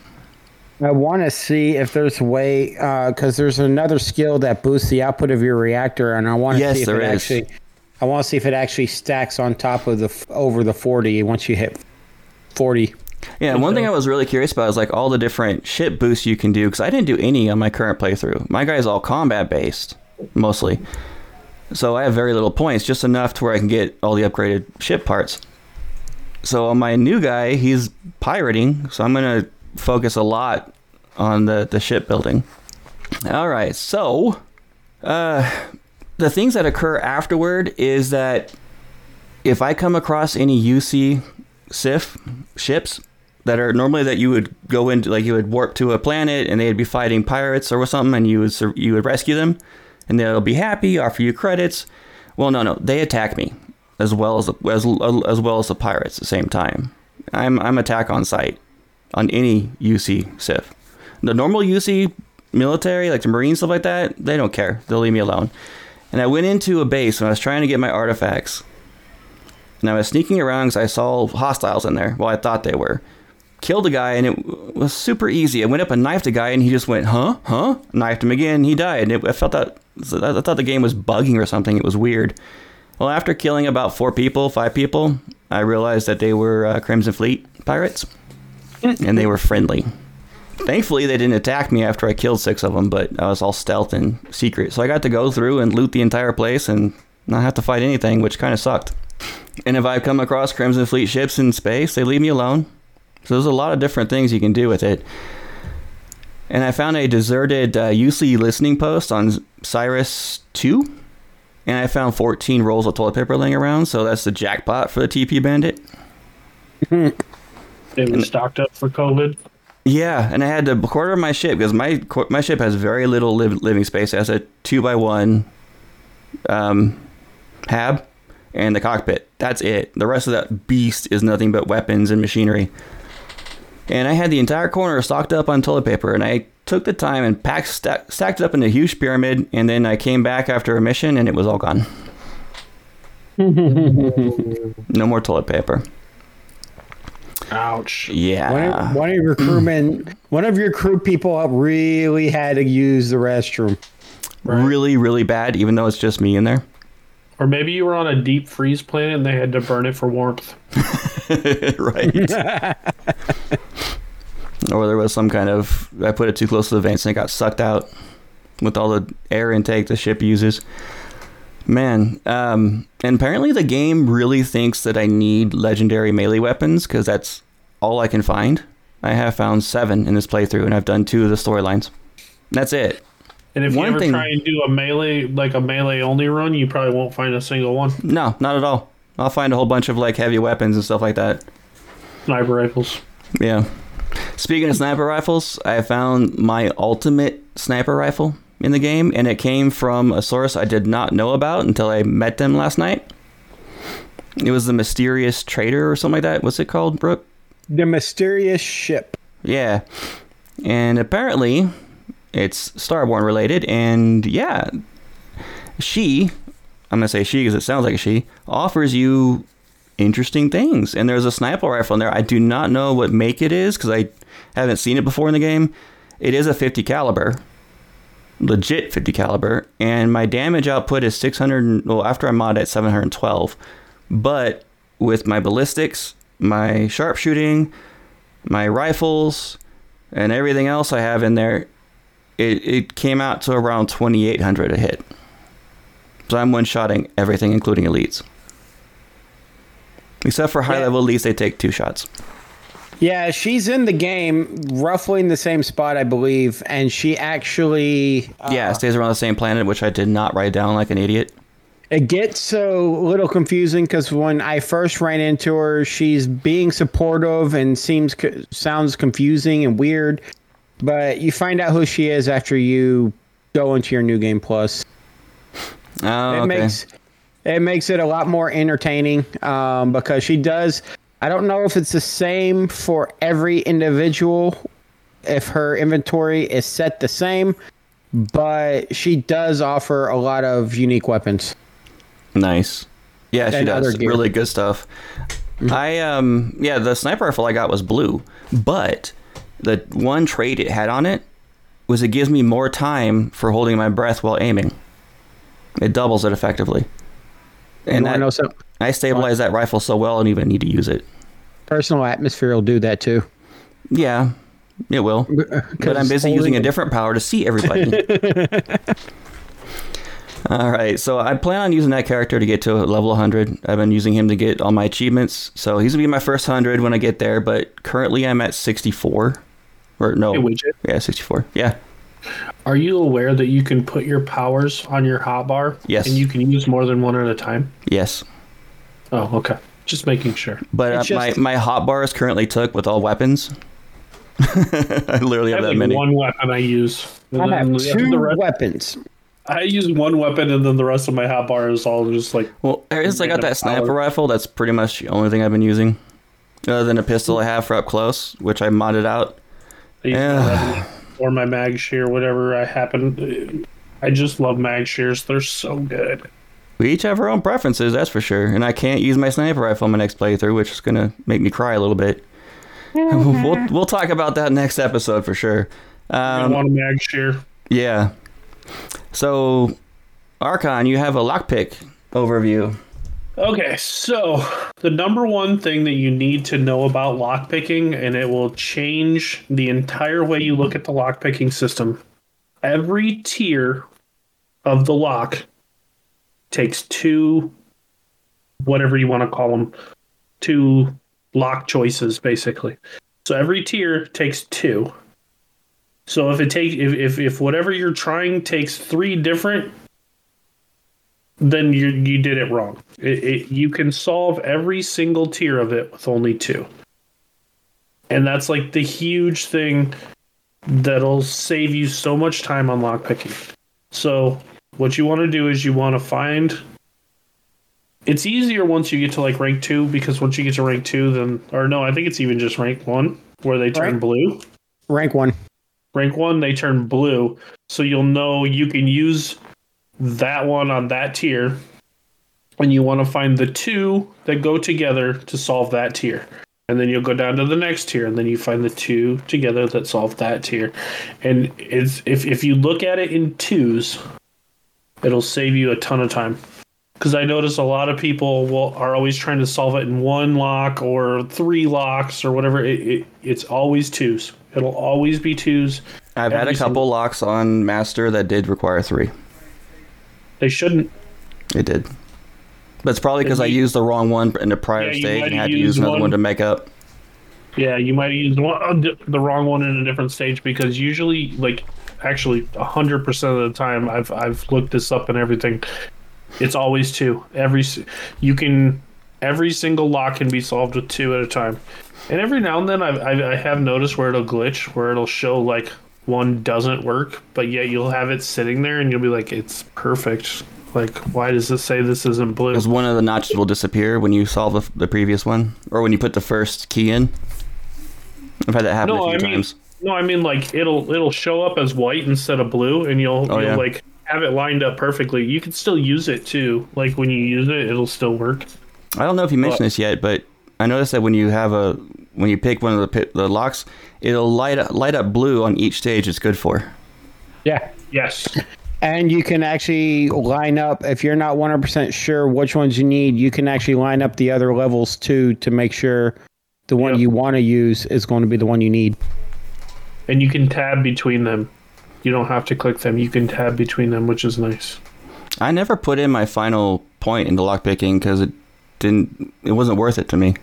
Speaker 4: I want to see if there's a way uh, because there's another skill that boosts the output of your reactor, and I want to
Speaker 3: Yes,
Speaker 4: see if
Speaker 3: there
Speaker 4: it
Speaker 3: is.
Speaker 4: actually. I want to see if it actually stacks on top of the over the forty once you hit forty.
Speaker 3: Yeah, one thing I was really curious about is like all the different ship boosts you can do because I didn't do any on my current playthrough. My guy's all combat based mostly, so I have very little points, just enough to where I can get all the upgraded ship parts. So on my new guy, he's pirating, so I'm gonna focus a lot on the the shipbuilding. All right, so uh, the things that occur afterward is that if I come across any UC SIF ships that are normally that you would go into, like you would warp to a planet and they'd be fighting pirates or something, and you would you would rescue them, and they'll be happy, offer you credits. Well, no, no, they attack me as well as as as well as the pirates at the same time. I'm I'm attack on sight on any UC SIF. The normal UC military, like the Marines, stuff like that, they don't care. They'll leave me alone. And I went into a base and I was trying to get my artifacts. And I was sneaking around because I saw hostiles in there. Well, I thought they were. Killed a guy and it was super easy. I went up and knifed a guy and he just went, huh, huh? Knifed him again. He died. And it, I felt that I thought the game was bugging or something. It was weird. Well, after killing about four people, five people, I realized that they were uh, Crimson Fleet pirates, and they were friendly. Thankfully, they didn't attack me after I killed six of them, but I was all stealth and secret, so I got to go through and loot the entire place and not have to fight anything, which kind of sucked. And if I come across Crimson Fleet ships in space, they leave me alone. So there's a lot of different things you can do with it. And I found a deserted uh, UC listening post on Cyrus 2 and I found 14 rolls of toilet paper laying around, so that's the jackpot for the TP Bandit.
Speaker 5: It was stocked up for COVID.
Speaker 3: Yeah, and I had to quarter my ship because my my ship has very little liv- living space. It has a two by one um, hab and the cockpit. That's it. The rest of that beast is nothing but weapons and machinery. And I had the entire corner stocked up on toilet paper, and I took the time and packed sta- stacked it up in a huge pyramid. And then I came back after a mission, and it was all gone. no more toilet paper.
Speaker 5: Ouch.
Speaker 4: One
Speaker 3: Yeah.
Speaker 4: of, one of your crewmen, one of your crew people really had to use the restroom.
Speaker 3: Really, really bad, even though it's just me in there.
Speaker 5: Or maybe you were on a deep freeze planet and they had to burn it for warmth.
Speaker 3: right. or there was some kind of I put it too close to the vents and it got sucked out with all the air intake the ship uses. Man, um, and apparently the game really thinks that I need legendary melee weapons because that's all I can find. I have found seven in this playthrough, and I've done two of the storylines. That's it.
Speaker 5: And if
Speaker 3: One
Speaker 5: you ever
Speaker 3: thing-
Speaker 5: try and do a melee, like a melee only run, you probably won't find a single one.
Speaker 3: No, not at all. I'll find a whole bunch of like heavy weapons and stuff like that.
Speaker 5: Sniper rifles.
Speaker 3: Yeah. Speaking of sniper rifles, I found my ultimate sniper rifle in the game, and it came from a source I did not know about until I met them last night. It was the Mysterious Trader or something like that. What's it called, Brooke?
Speaker 4: The mysterious ship.
Speaker 3: Yeah. And apparently, it's Starborn related, and yeah, she, I'm gonna say she because it sounds like a she, offers you interesting things. And there's a sniper rifle in there. I do not know what make it is because I haven't seen it before in the game. It is a 50 caliber, legit 50 caliber, and my damage output is 600. Well, after I mod at 712, but with my ballistics, my sharpshooting, my rifles, and everything else I have in there, it, it came out to around 2,800 a hit. So I'm one shotting everything, including elites. Except for high
Speaker 4: Yeah.
Speaker 3: level elites, they take two shots.
Speaker 4: Yeah, she's in the game roughly in the same spot, I believe, and she actually uh,
Speaker 3: yeah, stays around the same planet, which I did not write down like an idiot.
Speaker 4: It gets so a little confusing because when I first ran into her, she's being supportive and seems sounds confusing and weird. But you find out who she is after you go into your new game plus.
Speaker 3: Oh,
Speaker 4: It
Speaker 3: okay.
Speaker 4: makes it makes it a lot more entertaining um, because she does. I don't know if it's the same for every individual, if her inventory is set the same, but she does offer a lot of unique weapons.
Speaker 3: Nice. Yeah, she does really good stuff. I um yeah, the sniper rifle I got was blue, but the one trait it had on it was it gives me more time for holding my breath while aiming. It doubles it effectively.
Speaker 4: And
Speaker 3: And
Speaker 4: I
Speaker 3: that,
Speaker 4: know some
Speaker 3: I stabilize that rifle so well I don't even need to use it.
Speaker 4: personal atmosphere will do that too.
Speaker 3: Yeah, it will. Uh, but I'm busy using a different power to see everybody. all right, so I plan on using that character to get to level 100. I've been using him to get all my achievements, so he's gonna be my first 100 when I get there. But currently, I'm at 64. Or no,
Speaker 5: Hey,
Speaker 3: yeah, 64. Yeah,
Speaker 5: Are you aware that you can put your powers on your hotbar?
Speaker 3: Yes.
Speaker 5: And you can use more than one at a time?
Speaker 3: yes.
Speaker 5: Oh, okay. Just making sure.
Speaker 3: But uh,
Speaker 4: just-
Speaker 3: my my hotbar is currently took with all weapons. I literally
Speaker 5: I
Speaker 3: have
Speaker 5: have
Speaker 3: that
Speaker 5: like
Speaker 3: many.
Speaker 5: one weapon I use. And
Speaker 4: I have two
Speaker 5: the rest-
Speaker 4: weapons.
Speaker 5: I use one weapon and then the rest of my hotbar is all just like
Speaker 3: Well, since I got that sniper
Speaker 5: power.
Speaker 3: rifle, that's pretty much the only thing I've been using. Other than a pistol I have for up close, which I modded out.
Speaker 5: I
Speaker 3: Yeah.
Speaker 5: Or my mag shear, whatever I happen. I just love mag shears. They're so good.
Speaker 3: We each have our own preferences, that's for sure. And I can't use my sniper rifle in my next playthrough, which is gonna make me cry a little bit. we'll we'll talk about that next episode for sure.
Speaker 5: I
Speaker 3: Um,
Speaker 5: want a mag shear.
Speaker 3: yeah. So, Archon, you have a lockpick overview.
Speaker 5: Okay, so the number one thing that you need to know about lockpicking, and it will change the entire way you look at the lockpicking system. Every tier of the lock takes two, whatever you want to call them, two lock choices, basically. So every tier takes two. So if it take if, if if whatever you're trying takes three different then you you did it wrong. It, it, you can solve every single tier of it with only two, and that's like the huge thing that'll save you so much time on lockpicking. So what you want to do is you want to find. It's easier once you get to like rank two because once you get to rank two, then or no, I think it's even just rank one where they turn
Speaker 4: Rank-
Speaker 5: blue.
Speaker 4: Rank one.
Speaker 5: Rank one, they turn blue, so you'll know you can use that one on that tier, and you want to find the two that go together to solve that tier. And then you'll go down to the next tier, and then you find the two together that solve that tier. And it's if if you look at it in twos, it'll save you a ton of time. Because I notice a lot of people will are always trying to solve it in one lock or three locks or whatever. It, it it's always twos. It'll always be twos.
Speaker 3: I've had a couple
Speaker 5: single-
Speaker 3: locks on Master that did require three.
Speaker 5: They shouldn't.
Speaker 3: It did. But it's probably because I used the wrong one in the prior
Speaker 5: Yeah,
Speaker 3: stage and had to use another
Speaker 5: one-
Speaker 3: one to make up.
Speaker 5: Yeah, you might have used one, uh, the wrong one in a different stage because usually, like, actually, hundred percent of the time, I've I've looked this up and everything. It's always two. Every you can every single lock can be solved with two at a time. And every now and then, I've, I I have noticed where it'll glitch, where it'll show like one doesn't work, but yet you'll have it sitting there and you'll be like, it's perfect. Like, why does this say this isn't blue?
Speaker 3: Because one of the notches will disappear when you solve the, the previous one, or when you put the first key in. I've had that happen
Speaker 5: No,
Speaker 3: a
Speaker 5: I
Speaker 3: few
Speaker 5: mean,
Speaker 3: times.
Speaker 5: no, I mean like it'll it'll show up as white instead of blue, and you'll
Speaker 3: Oh,
Speaker 5: you'll
Speaker 3: yeah.
Speaker 5: like have it lined up perfectly. You can still use it too. Like when you use it, it'll still work.
Speaker 3: I don't know if you mentioned
Speaker 5: What?
Speaker 3: this yet, but I noticed that when you have a when you pick one of the pi- the locks, it'll light up, light up blue on each stage. It's good for.
Speaker 4: Yeah.
Speaker 5: Yes,
Speaker 4: And you can actually line up if you're not 100% sure which ones you need, you can actually line up the other levels too to make sure the one
Speaker 5: Yep.
Speaker 4: you want to use is going to be the one you need.
Speaker 5: and you can tab between them. You don't have to click them. You can tab between them, which is nice.
Speaker 3: I never put in my final point into lockpicking because it didn't. It wasn't worth it to me.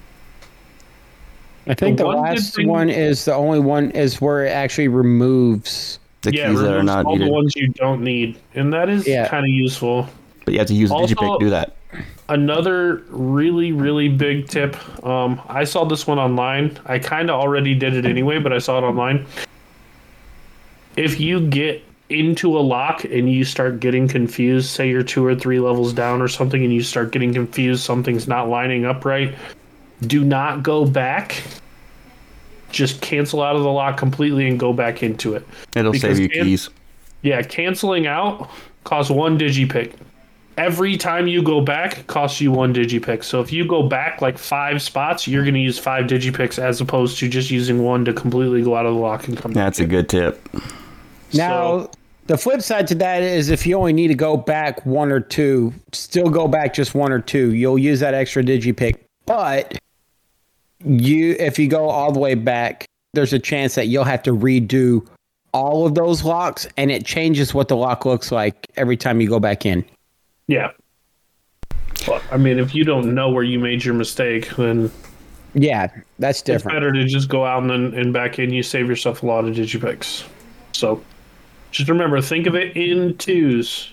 Speaker 4: I think
Speaker 5: The
Speaker 4: the,
Speaker 5: one
Speaker 4: last
Speaker 5: thing-
Speaker 4: one is the only one is where it actually removes.
Speaker 3: The
Speaker 5: yeah,
Speaker 3: keys that are not
Speaker 5: all
Speaker 3: needed,
Speaker 5: the ones you don't need, and that is
Speaker 4: Yeah.
Speaker 5: kind of useful.
Speaker 3: but you have to use
Speaker 5: Also-
Speaker 3: Digipick to do that.
Speaker 5: another really really big tip um, i saw this one online i kind of already did it anyway but i saw it online if you get into a lock and you start getting confused say you're two or three levels down or something and you start getting confused something's not lining up right do not go back just cancel out of the lock completely and go back into it
Speaker 3: It'll
Speaker 5: because
Speaker 3: save you
Speaker 5: can-
Speaker 3: keys.
Speaker 5: yeah, canceling out costs one digipick. Every time you go back, costs you one digipick. So if you go back like five spots, you're going to use five digipicks as opposed to just using one to completely go out of the lock and come
Speaker 3: That's a good tip.
Speaker 4: Now,
Speaker 5: So-
Speaker 4: the flip side to that is if you only need to go back one or two, still go back just one or two. You'll use that extra digipick. But you if you go all the way back, there's a chance that you'll have to redo all of those locks and it changes what the lock looks like every time you go back in.
Speaker 5: Yeah. But, I mean, if you don't know where you made your mistake, then
Speaker 4: Yeah, that's different.
Speaker 5: it's better to just go out and then and back in. You save yourself a lot of digipicks. So just remember, think of it in twos,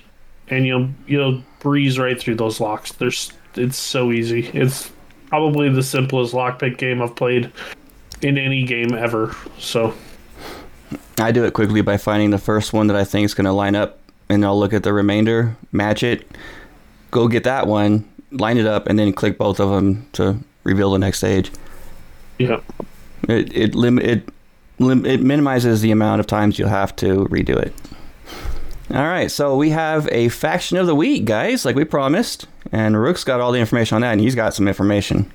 Speaker 5: and you'll you'll breeze right through those locks. There's it's so easy. It's probably the simplest lockpick game I've played in any game ever. So
Speaker 3: I do it quickly by finding the first one that I think is going to line up, and I'll look at the remainder, match it, go get that one, line it up, and then click both of them to reveal the next stage.
Speaker 5: yeah,
Speaker 3: It it lim- it lim- it minimizes the amount of times you'll have to redo it. All right, so we have a faction of the week, guys, like we promised, and Rook's got all the information on that, and he's got some information.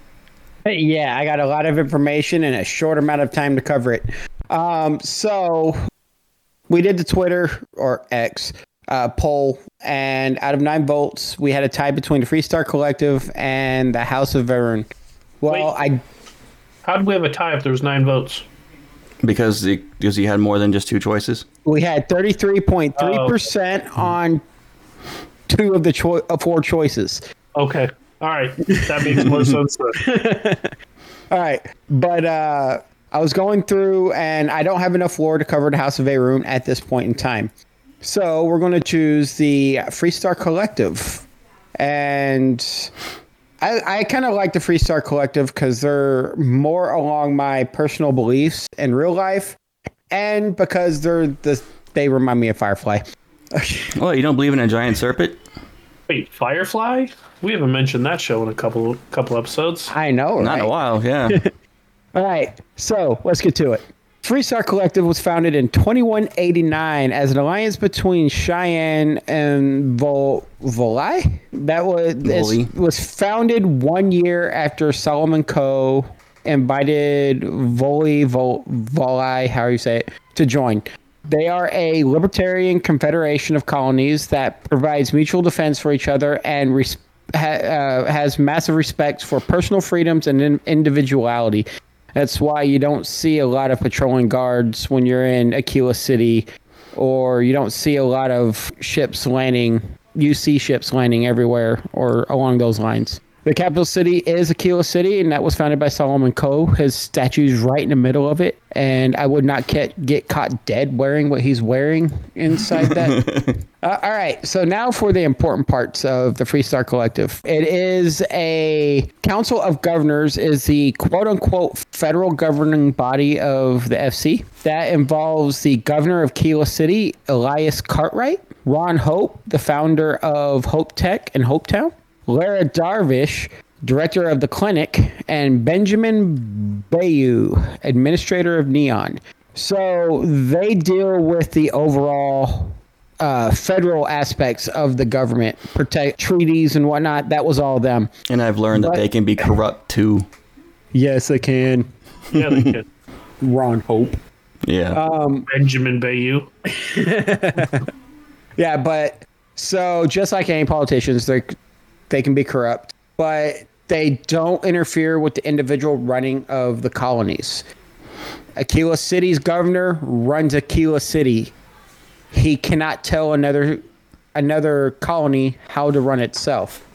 Speaker 4: Yeah, I got a lot of information in a short amount of time to cover it. Um, so we did the Twitter or X uh, poll, and out of nine votes, we had a tie between the Freestar Collective and the House of Va'ruun. Well, I
Speaker 5: How did we have a tie if there was nine votes?
Speaker 3: Because it, because he had more than just two choices.
Speaker 4: we had thirty three point three percent on two of the choi- uh, four choices.
Speaker 5: Okay. All right. That makes more sense.
Speaker 4: All right, but uh, I was going through, and I don't have enough lore to cover the House of Va'ruun at this point in time. So we're going to choose the Freestar Collective, and I, I kind of like the Freestar Collective because they're more along my personal beliefs in real life, and because they're the they remind me of Firefly.
Speaker 3: Oh, you don't believe in a giant serpent?
Speaker 5: Wait, Firefly? We haven't mentioned that show in a couple couple episodes.
Speaker 4: I know,
Speaker 3: Not in a while, yeah.
Speaker 4: All right, so let's get to it. Freestar Collective was founded in 2189 as an alliance between Cheyenne and Vol Volii. That was was founded one year after Solomon Coe invited Voli Vol Volii, how you say it, to join. They are a libertarian confederation of colonies that provides mutual defense for each other and res- ha- uh, has massive respect for personal freedoms and in- individuality. That's why you don't see a lot of patrolling guards when you're in Akila City, or you don't see a lot of ships landing, UC ships landing everywhere, or along those lines. The capital city is Akila City, and that was founded by Solomon Coe. His statue's right in the middle of it, and I would not get, get caught dead wearing what he's wearing inside that. Uh, all right, so now for the important parts of the Freestar Collective. It is a council of governors, is the quote unquote federal governing body of the FC. That involves the governor of Kila City, Elias Cartwright, Ron Hope, the founder of Hope Tech and Hopetown, Lara Darvish, director of the clinic, and Benjamin Bayu, administrator of Neon. So they deal with the overall uh, federal aspects of the government, protect treaties and whatnot. That was all them.
Speaker 3: and I've learned that they can be corrupt too.
Speaker 4: Yes, I can.
Speaker 5: Yeah, they can.
Speaker 4: Ron Hope.
Speaker 3: Yeah.
Speaker 5: Um, Benjamin Bayu.
Speaker 4: Yeah, but so just like any politicians, they they can be corrupt, but they don't interfere with the individual running of the colonies. Akila City's governor runs Akila City. He cannot tell another another colony how to run itself.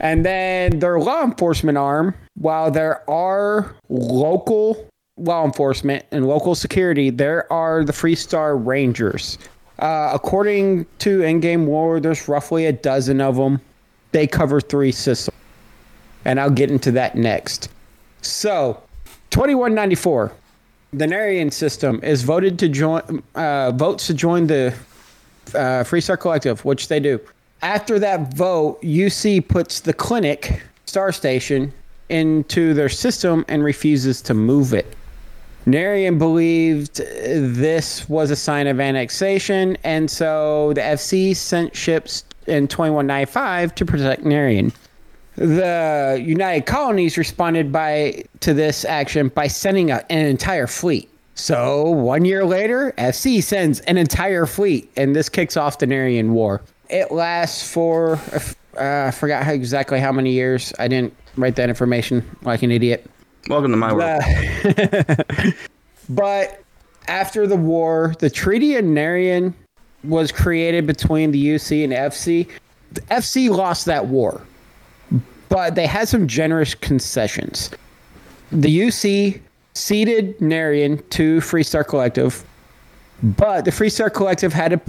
Speaker 4: And then their law enforcement arm, while there are local law enforcement and local security, there are the Freestar Rangers. Uh, according to in-game lore, there's roughly a dozen of them. They cover three systems, and I'll get into that next. So, 2194, the Narion system is voted to join. Uh, votes to join the uh, Freestar Collective, which they do. After that vote, UC puts the clinic star station into their system and refuses to move it. Narion believed this was a sign of annexation, and so the FC sent ships in 2195 to protect Narion. The United Colonies responded by to this action by sending a, an entire fleet. So one year later, FC sends an entire fleet, and this kicks off the Narion War. It lasts for uh, I forgot how, exactly how many years. I didn't write that information like an idiot.
Speaker 3: Welcome to my world.
Speaker 4: But after the war, the Treaty of Narion was created between the UC and FC. The FC lost that war, but they had some generous concessions. The UC ceded Narion to Freestar Collective, but the Freestar Collective had to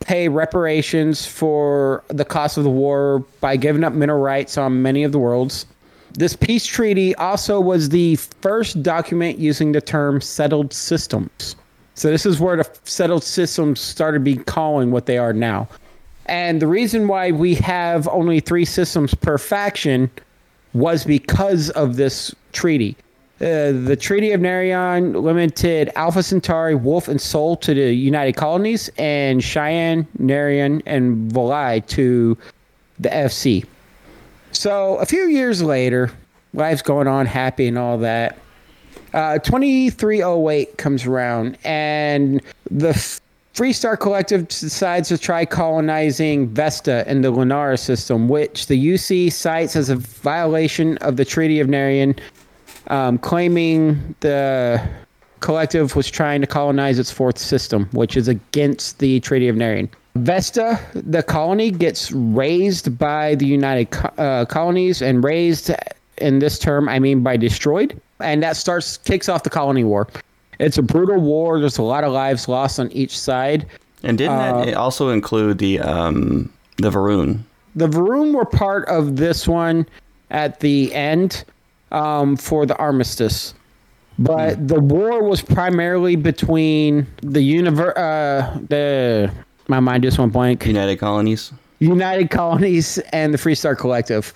Speaker 4: pay reparations for the cost of the war by giving up mineral rights on many of the worlds. This peace treaty also was the first document using the term settled systems. So this is where the settled systems started be calling what they are now. And the reason why we have only three systems per faction was because of this treaty. Uh, the Treaty of Narion limited Alpha Centauri, Wolf, and Sol to the United Colonies, and Cheyenne, Narion, and Volii to the FC. So a few years later, life's going on, happy and all that. Uh, 2308 comes around, and the F- Freestar Collective decides to try colonizing Vesta in the Lunara system, which the UC cites as a violation of the Treaty of Narion, um, claiming the collective was trying to colonize its fourth system, which is against the Treaty of Narion. Vesta, the colony, gets raised by the United uh, Colonies, and raised in this term, I mean by destroyed, and that starts kicks off the colony war. It's a brutal war. There's a lot of lives lost on each side.
Speaker 3: And didn't that also include the um, the Va'ruun?
Speaker 4: The Va'ruun were part of this one at the end um, for the armistice, but the war was primarily between the univer- uh, the my mind just went blank.
Speaker 3: United Colonies.
Speaker 4: United Colonies and the Freestar Collective,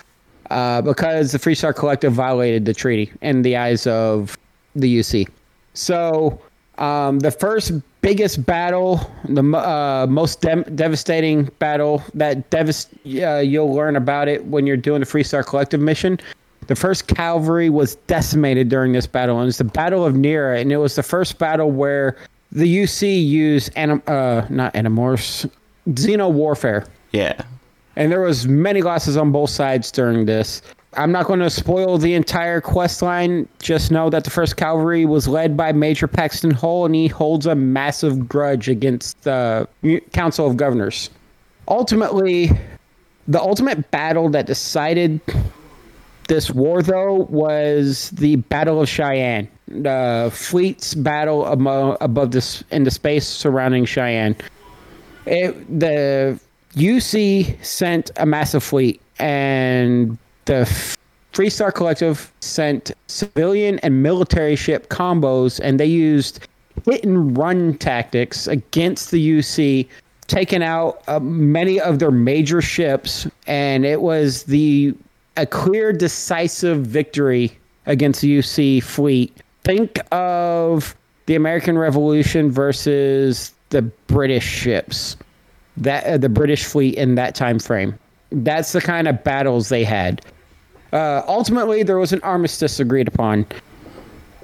Speaker 4: uh, because the Freestar Collective violated the treaty in the eyes of the UC. So um, the first biggest battle, the uh, most dem- devastating battle that devast- uh, you'll learn about it when you're doing the Freestar Collective mission. The first cavalry was decimated during this battle, and it's the Battle of Niira, and it was the first battle where the UC used anim- uh, not animorphs, xeno warfare
Speaker 3: Yeah.
Speaker 4: and there was many losses on both sides during this. I'm not going to spoil the entire quest line. Just know that the first cavalry was led by Major Paxton Hull, and he holds a massive grudge against the Council of Governors. Ultimately, the ultimate battle that decided this war, though, was the Battle of Cheyenne, fleet's battle amo- above this in the space surrounding Cheyenne. It, the UC sent a massive fleet, and the Freestar Collective sent civilian and military ship combos, and they used hit and run tactics against the UC, taking out uh, many of their major ships, and it was the a clear, decisive victory against the UC fleet. Think of the American Revolution versus the British ships that uh, the British fleet in that time frame. That's the kind of battles they had. Uh, ultimately, there was an armistice agreed upon.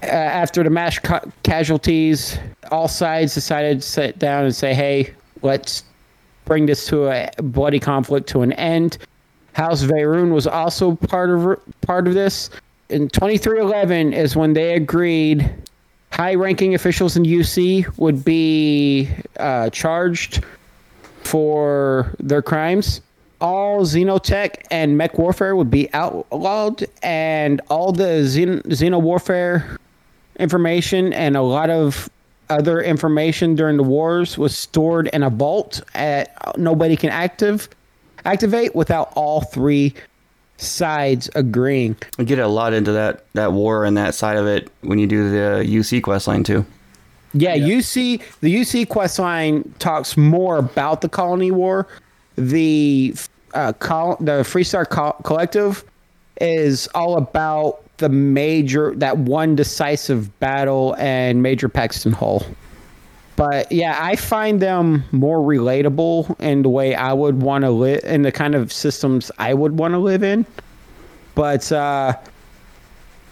Speaker 4: Uh, after the mass ca- casualties, all sides decided to sit down and say, "Hey, let's bring this to a bloody conflict to an end." House Va'ruun was also part of part of this. In 2311 is when they agreed high-ranking officials in UC would be uh, charged for their crimes. All xenotech and mech warfare would be outlawed, and all the xen- xeno warfare information and a lot of other information during the wars was stored in a vault at nobody can active activate without all three sides agreeing.
Speaker 3: We get a lot into that that war and that side of it when you do the UC quest line too.
Speaker 4: Yeah, UC the UC quest line talks more about the colony war. The uh, col- the Freestar co- Collective is all about the major that one decisive battle and Major Paxton Hull. But yeah, I find them more relatable in the way I would want to live in the kind of systems I would want to live in. But uh,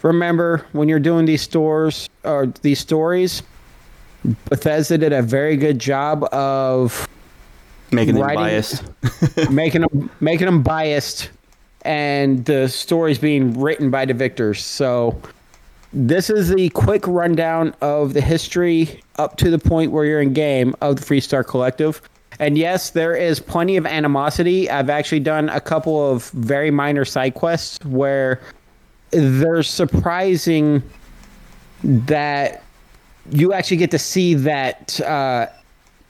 Speaker 4: remember, when you're doing these stores or these stories, Bethesda did a very good job of
Speaker 3: Making them
Speaker 4: Writing-
Speaker 3: biased.
Speaker 4: making them making them biased, and the stories being written by the victors. So this is the quick rundown of the history up to the point where you're in game of the Freestar Collective. And yes, there is plenty of animosity. I've actually done a couple of very minor side quests where they're surprising that you actually get to see that uh,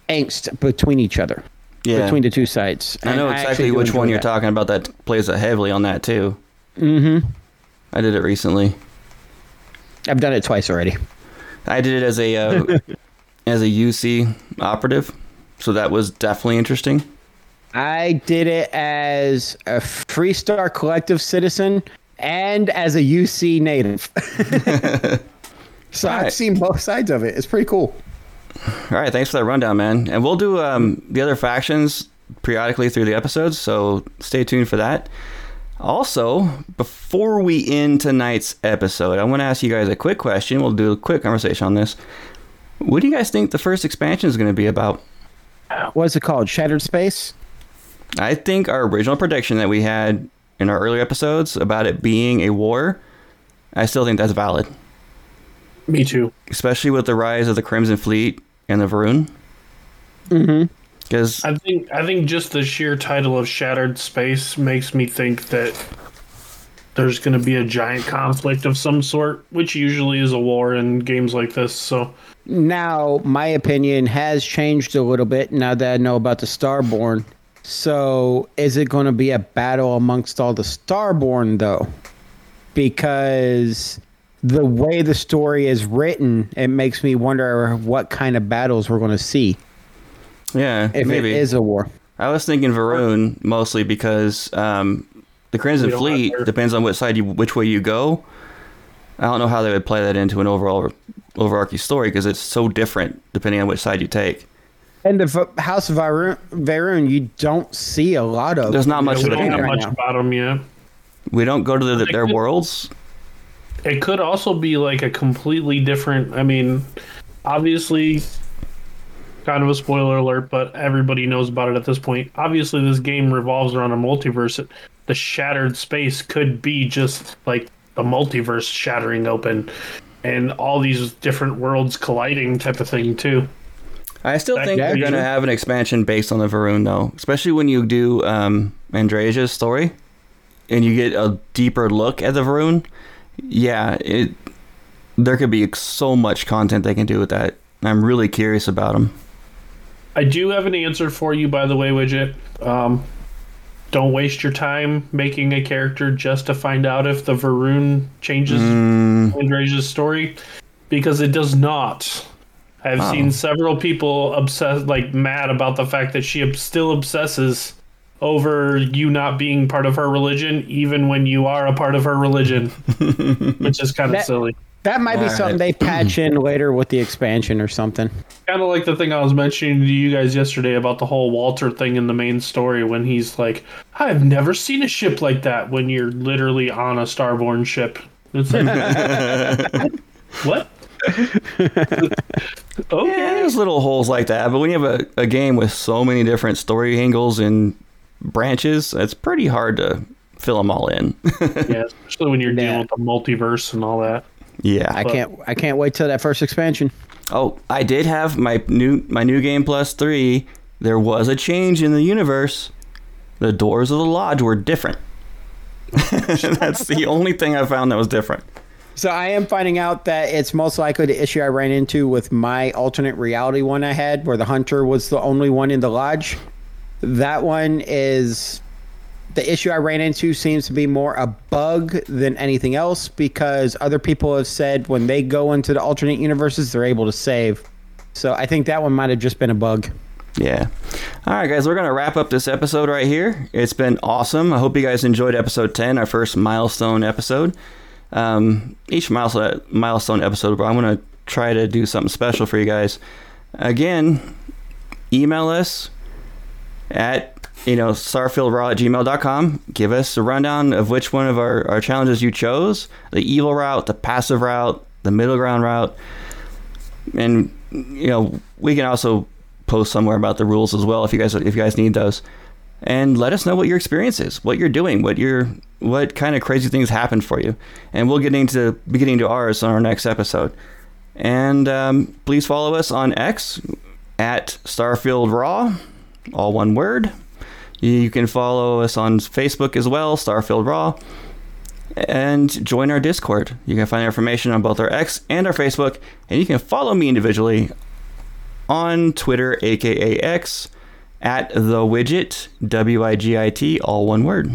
Speaker 4: angst between each other,
Speaker 3: Yeah.
Speaker 4: between the two sides.
Speaker 3: I know
Speaker 4: And
Speaker 3: exactly
Speaker 4: do
Speaker 3: which one you're
Speaker 4: that.
Speaker 3: talking about that plays heavily on that too. Mm-hmm. I did it recently.
Speaker 4: I've done it twice already.
Speaker 3: I did it as a uh, as a UC operative, so that was definitely interesting.
Speaker 4: I did it as a Freestar Collective citizen and as a UC native. so
Speaker 3: Alright.
Speaker 4: I've seen both sides of it. It's pretty cool.
Speaker 3: All right, thanks for that rundown, man. And we'll do um, the other factions periodically through the episodes, so stay tuned for that. Also, before we end tonight's episode, I want to ask you guys a quick question. We'll do a quick conversation on this. What do you guys think the first expansion is going to be about?
Speaker 4: What's it called? Shattered Space?
Speaker 3: I think our original prediction that we had in our earlier episodes about it being a war, I still think that's valid,
Speaker 5: Me too.
Speaker 3: especially with the rise of the Crimson Fleet and the Va'ruun. Mm-hmm. Because
Speaker 5: I think I think just the sheer title of Shattered Space makes me think that there's going to be a giant conflict of some sort, which usually is a war in games like this. So
Speaker 4: Now, my opinion has changed a little bit now that I know about the Starborn. So, is it going to be a battle amongst all the Starborn, though? Because the way the story is written, it makes me wonder what kind of battles we're going to see
Speaker 3: yeah,
Speaker 4: if
Speaker 3: maybe
Speaker 4: it is a war.
Speaker 3: I was thinking Va'ruun mostly because um, the Crimson Fleet depends on which side you, which way you go. I don't know how they would play that into an overall overarching story because it's so different depending on which side you take.
Speaker 4: And the V- House of Va'ruun, Va'ruun, you don't see a lot of.
Speaker 3: There's not much
Speaker 5: we
Speaker 3: of
Speaker 5: don't
Speaker 4: right
Speaker 5: much
Speaker 4: now.
Speaker 5: about them yet.
Speaker 3: We don't go to the,
Speaker 5: They
Speaker 3: their
Speaker 5: could-
Speaker 3: worlds.
Speaker 5: It could also be like a completely different. I mean, obviously, kind of a spoiler alert, but everybody knows about it at this point. Obviously, this game revolves around a multiverse. The shattered space could be just like the multiverse shattering open, and all these different worlds colliding, type of thing too.
Speaker 3: I still
Speaker 5: That
Speaker 3: think they're going to have an expansion based on the Va'ruun though, especially when you do um, Andreja's story and you get a deeper look at the Va'ruun. Yeah, it there could be so much content they can do with that. I'm really curious about them.
Speaker 5: I do have an answer for you, by the way, Widget. Um, don't waste your time making a character just to find out if the Va'ruun changes Andreja's story, because it does not. I've
Speaker 3: Oh.
Speaker 5: seen several people obsessed, like mad about the fact that she still obsesses over you not being part of her religion, even when you are a part of her religion, which is kind of
Speaker 4: That-
Speaker 5: silly.
Speaker 4: That might be
Speaker 3: All right.
Speaker 4: something they patch in later with the expansion or something.
Speaker 5: Kind of like the thing I was mentioning to you guys yesterday about the whole Walter thing in the main story when he's like, I've never seen a ship like that when you're literally on a Starborn ship. It's like, what?
Speaker 3: Yeah,
Speaker 5: okay.
Speaker 3: there's little holes like that, but when you have a, a game with so many different story angles and branches, it's pretty hard to fill them all in.
Speaker 5: Yeah, especially when you're dealing
Speaker 4: Yeah.
Speaker 5: with the multiverse and all that.
Speaker 3: Yeah.
Speaker 4: I can't. I can't wait till that first expansion.
Speaker 3: Oh, I did have my new my new game plus three. There was a change in the universe. The doors of the lodge were different. That's the only thing I found that was different.
Speaker 4: So I am finding out that it's most likely the issue I ran into with my alternate reality one I had, where the hunter was the only one in the lodge. That one is the issue I ran into seems to be more a bug than anything else because other people have said when they go into the alternate universes they're able to save. So I think that one might have just been a bug.
Speaker 3: Yeah. All right, guys, we're going to wrap up this episode right here. It's been awesome. I hope you guys enjoyed episode 10, our first milestone episode. Um, each milestone, milestone episode, I'm going to try to do something special for you guys. Again, email us at you know starfieldraw at gmail.com give us a rundown of which one of our, our challenges you chose the evil route the passive route the middle ground route. And you know we can also post somewhere about the rules as well if you guys if you guys need those. And let us know what your experience is what you're doing what your what kind of crazy things happened for you. And we'll get into be getting to ours on our next episode. And um, please follow us on x at starfield raw all one word you can follow us on facebook as well starfield raw and join our Discord. You can find information on both our X and our Facebook, and you can follow me individually on Twitter, aka X, at the widget, W I G I T, all one word.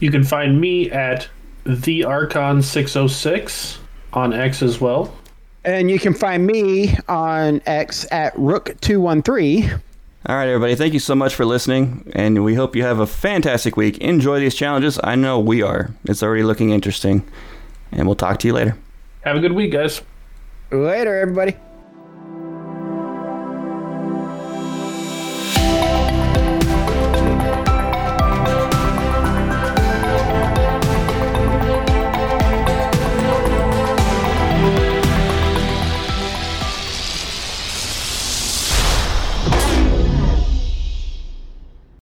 Speaker 5: You can find me at the Archon 606 on X as well.
Speaker 4: And you can find me on X at Rook213.
Speaker 3: All right, everybody. Thank you so much for listening, and we hope you have a fantastic week. Enjoy these challenges. I know we are. It's already looking interesting, and we'll talk to you later.
Speaker 5: Have a good week, guys.
Speaker 4: Later, everybody.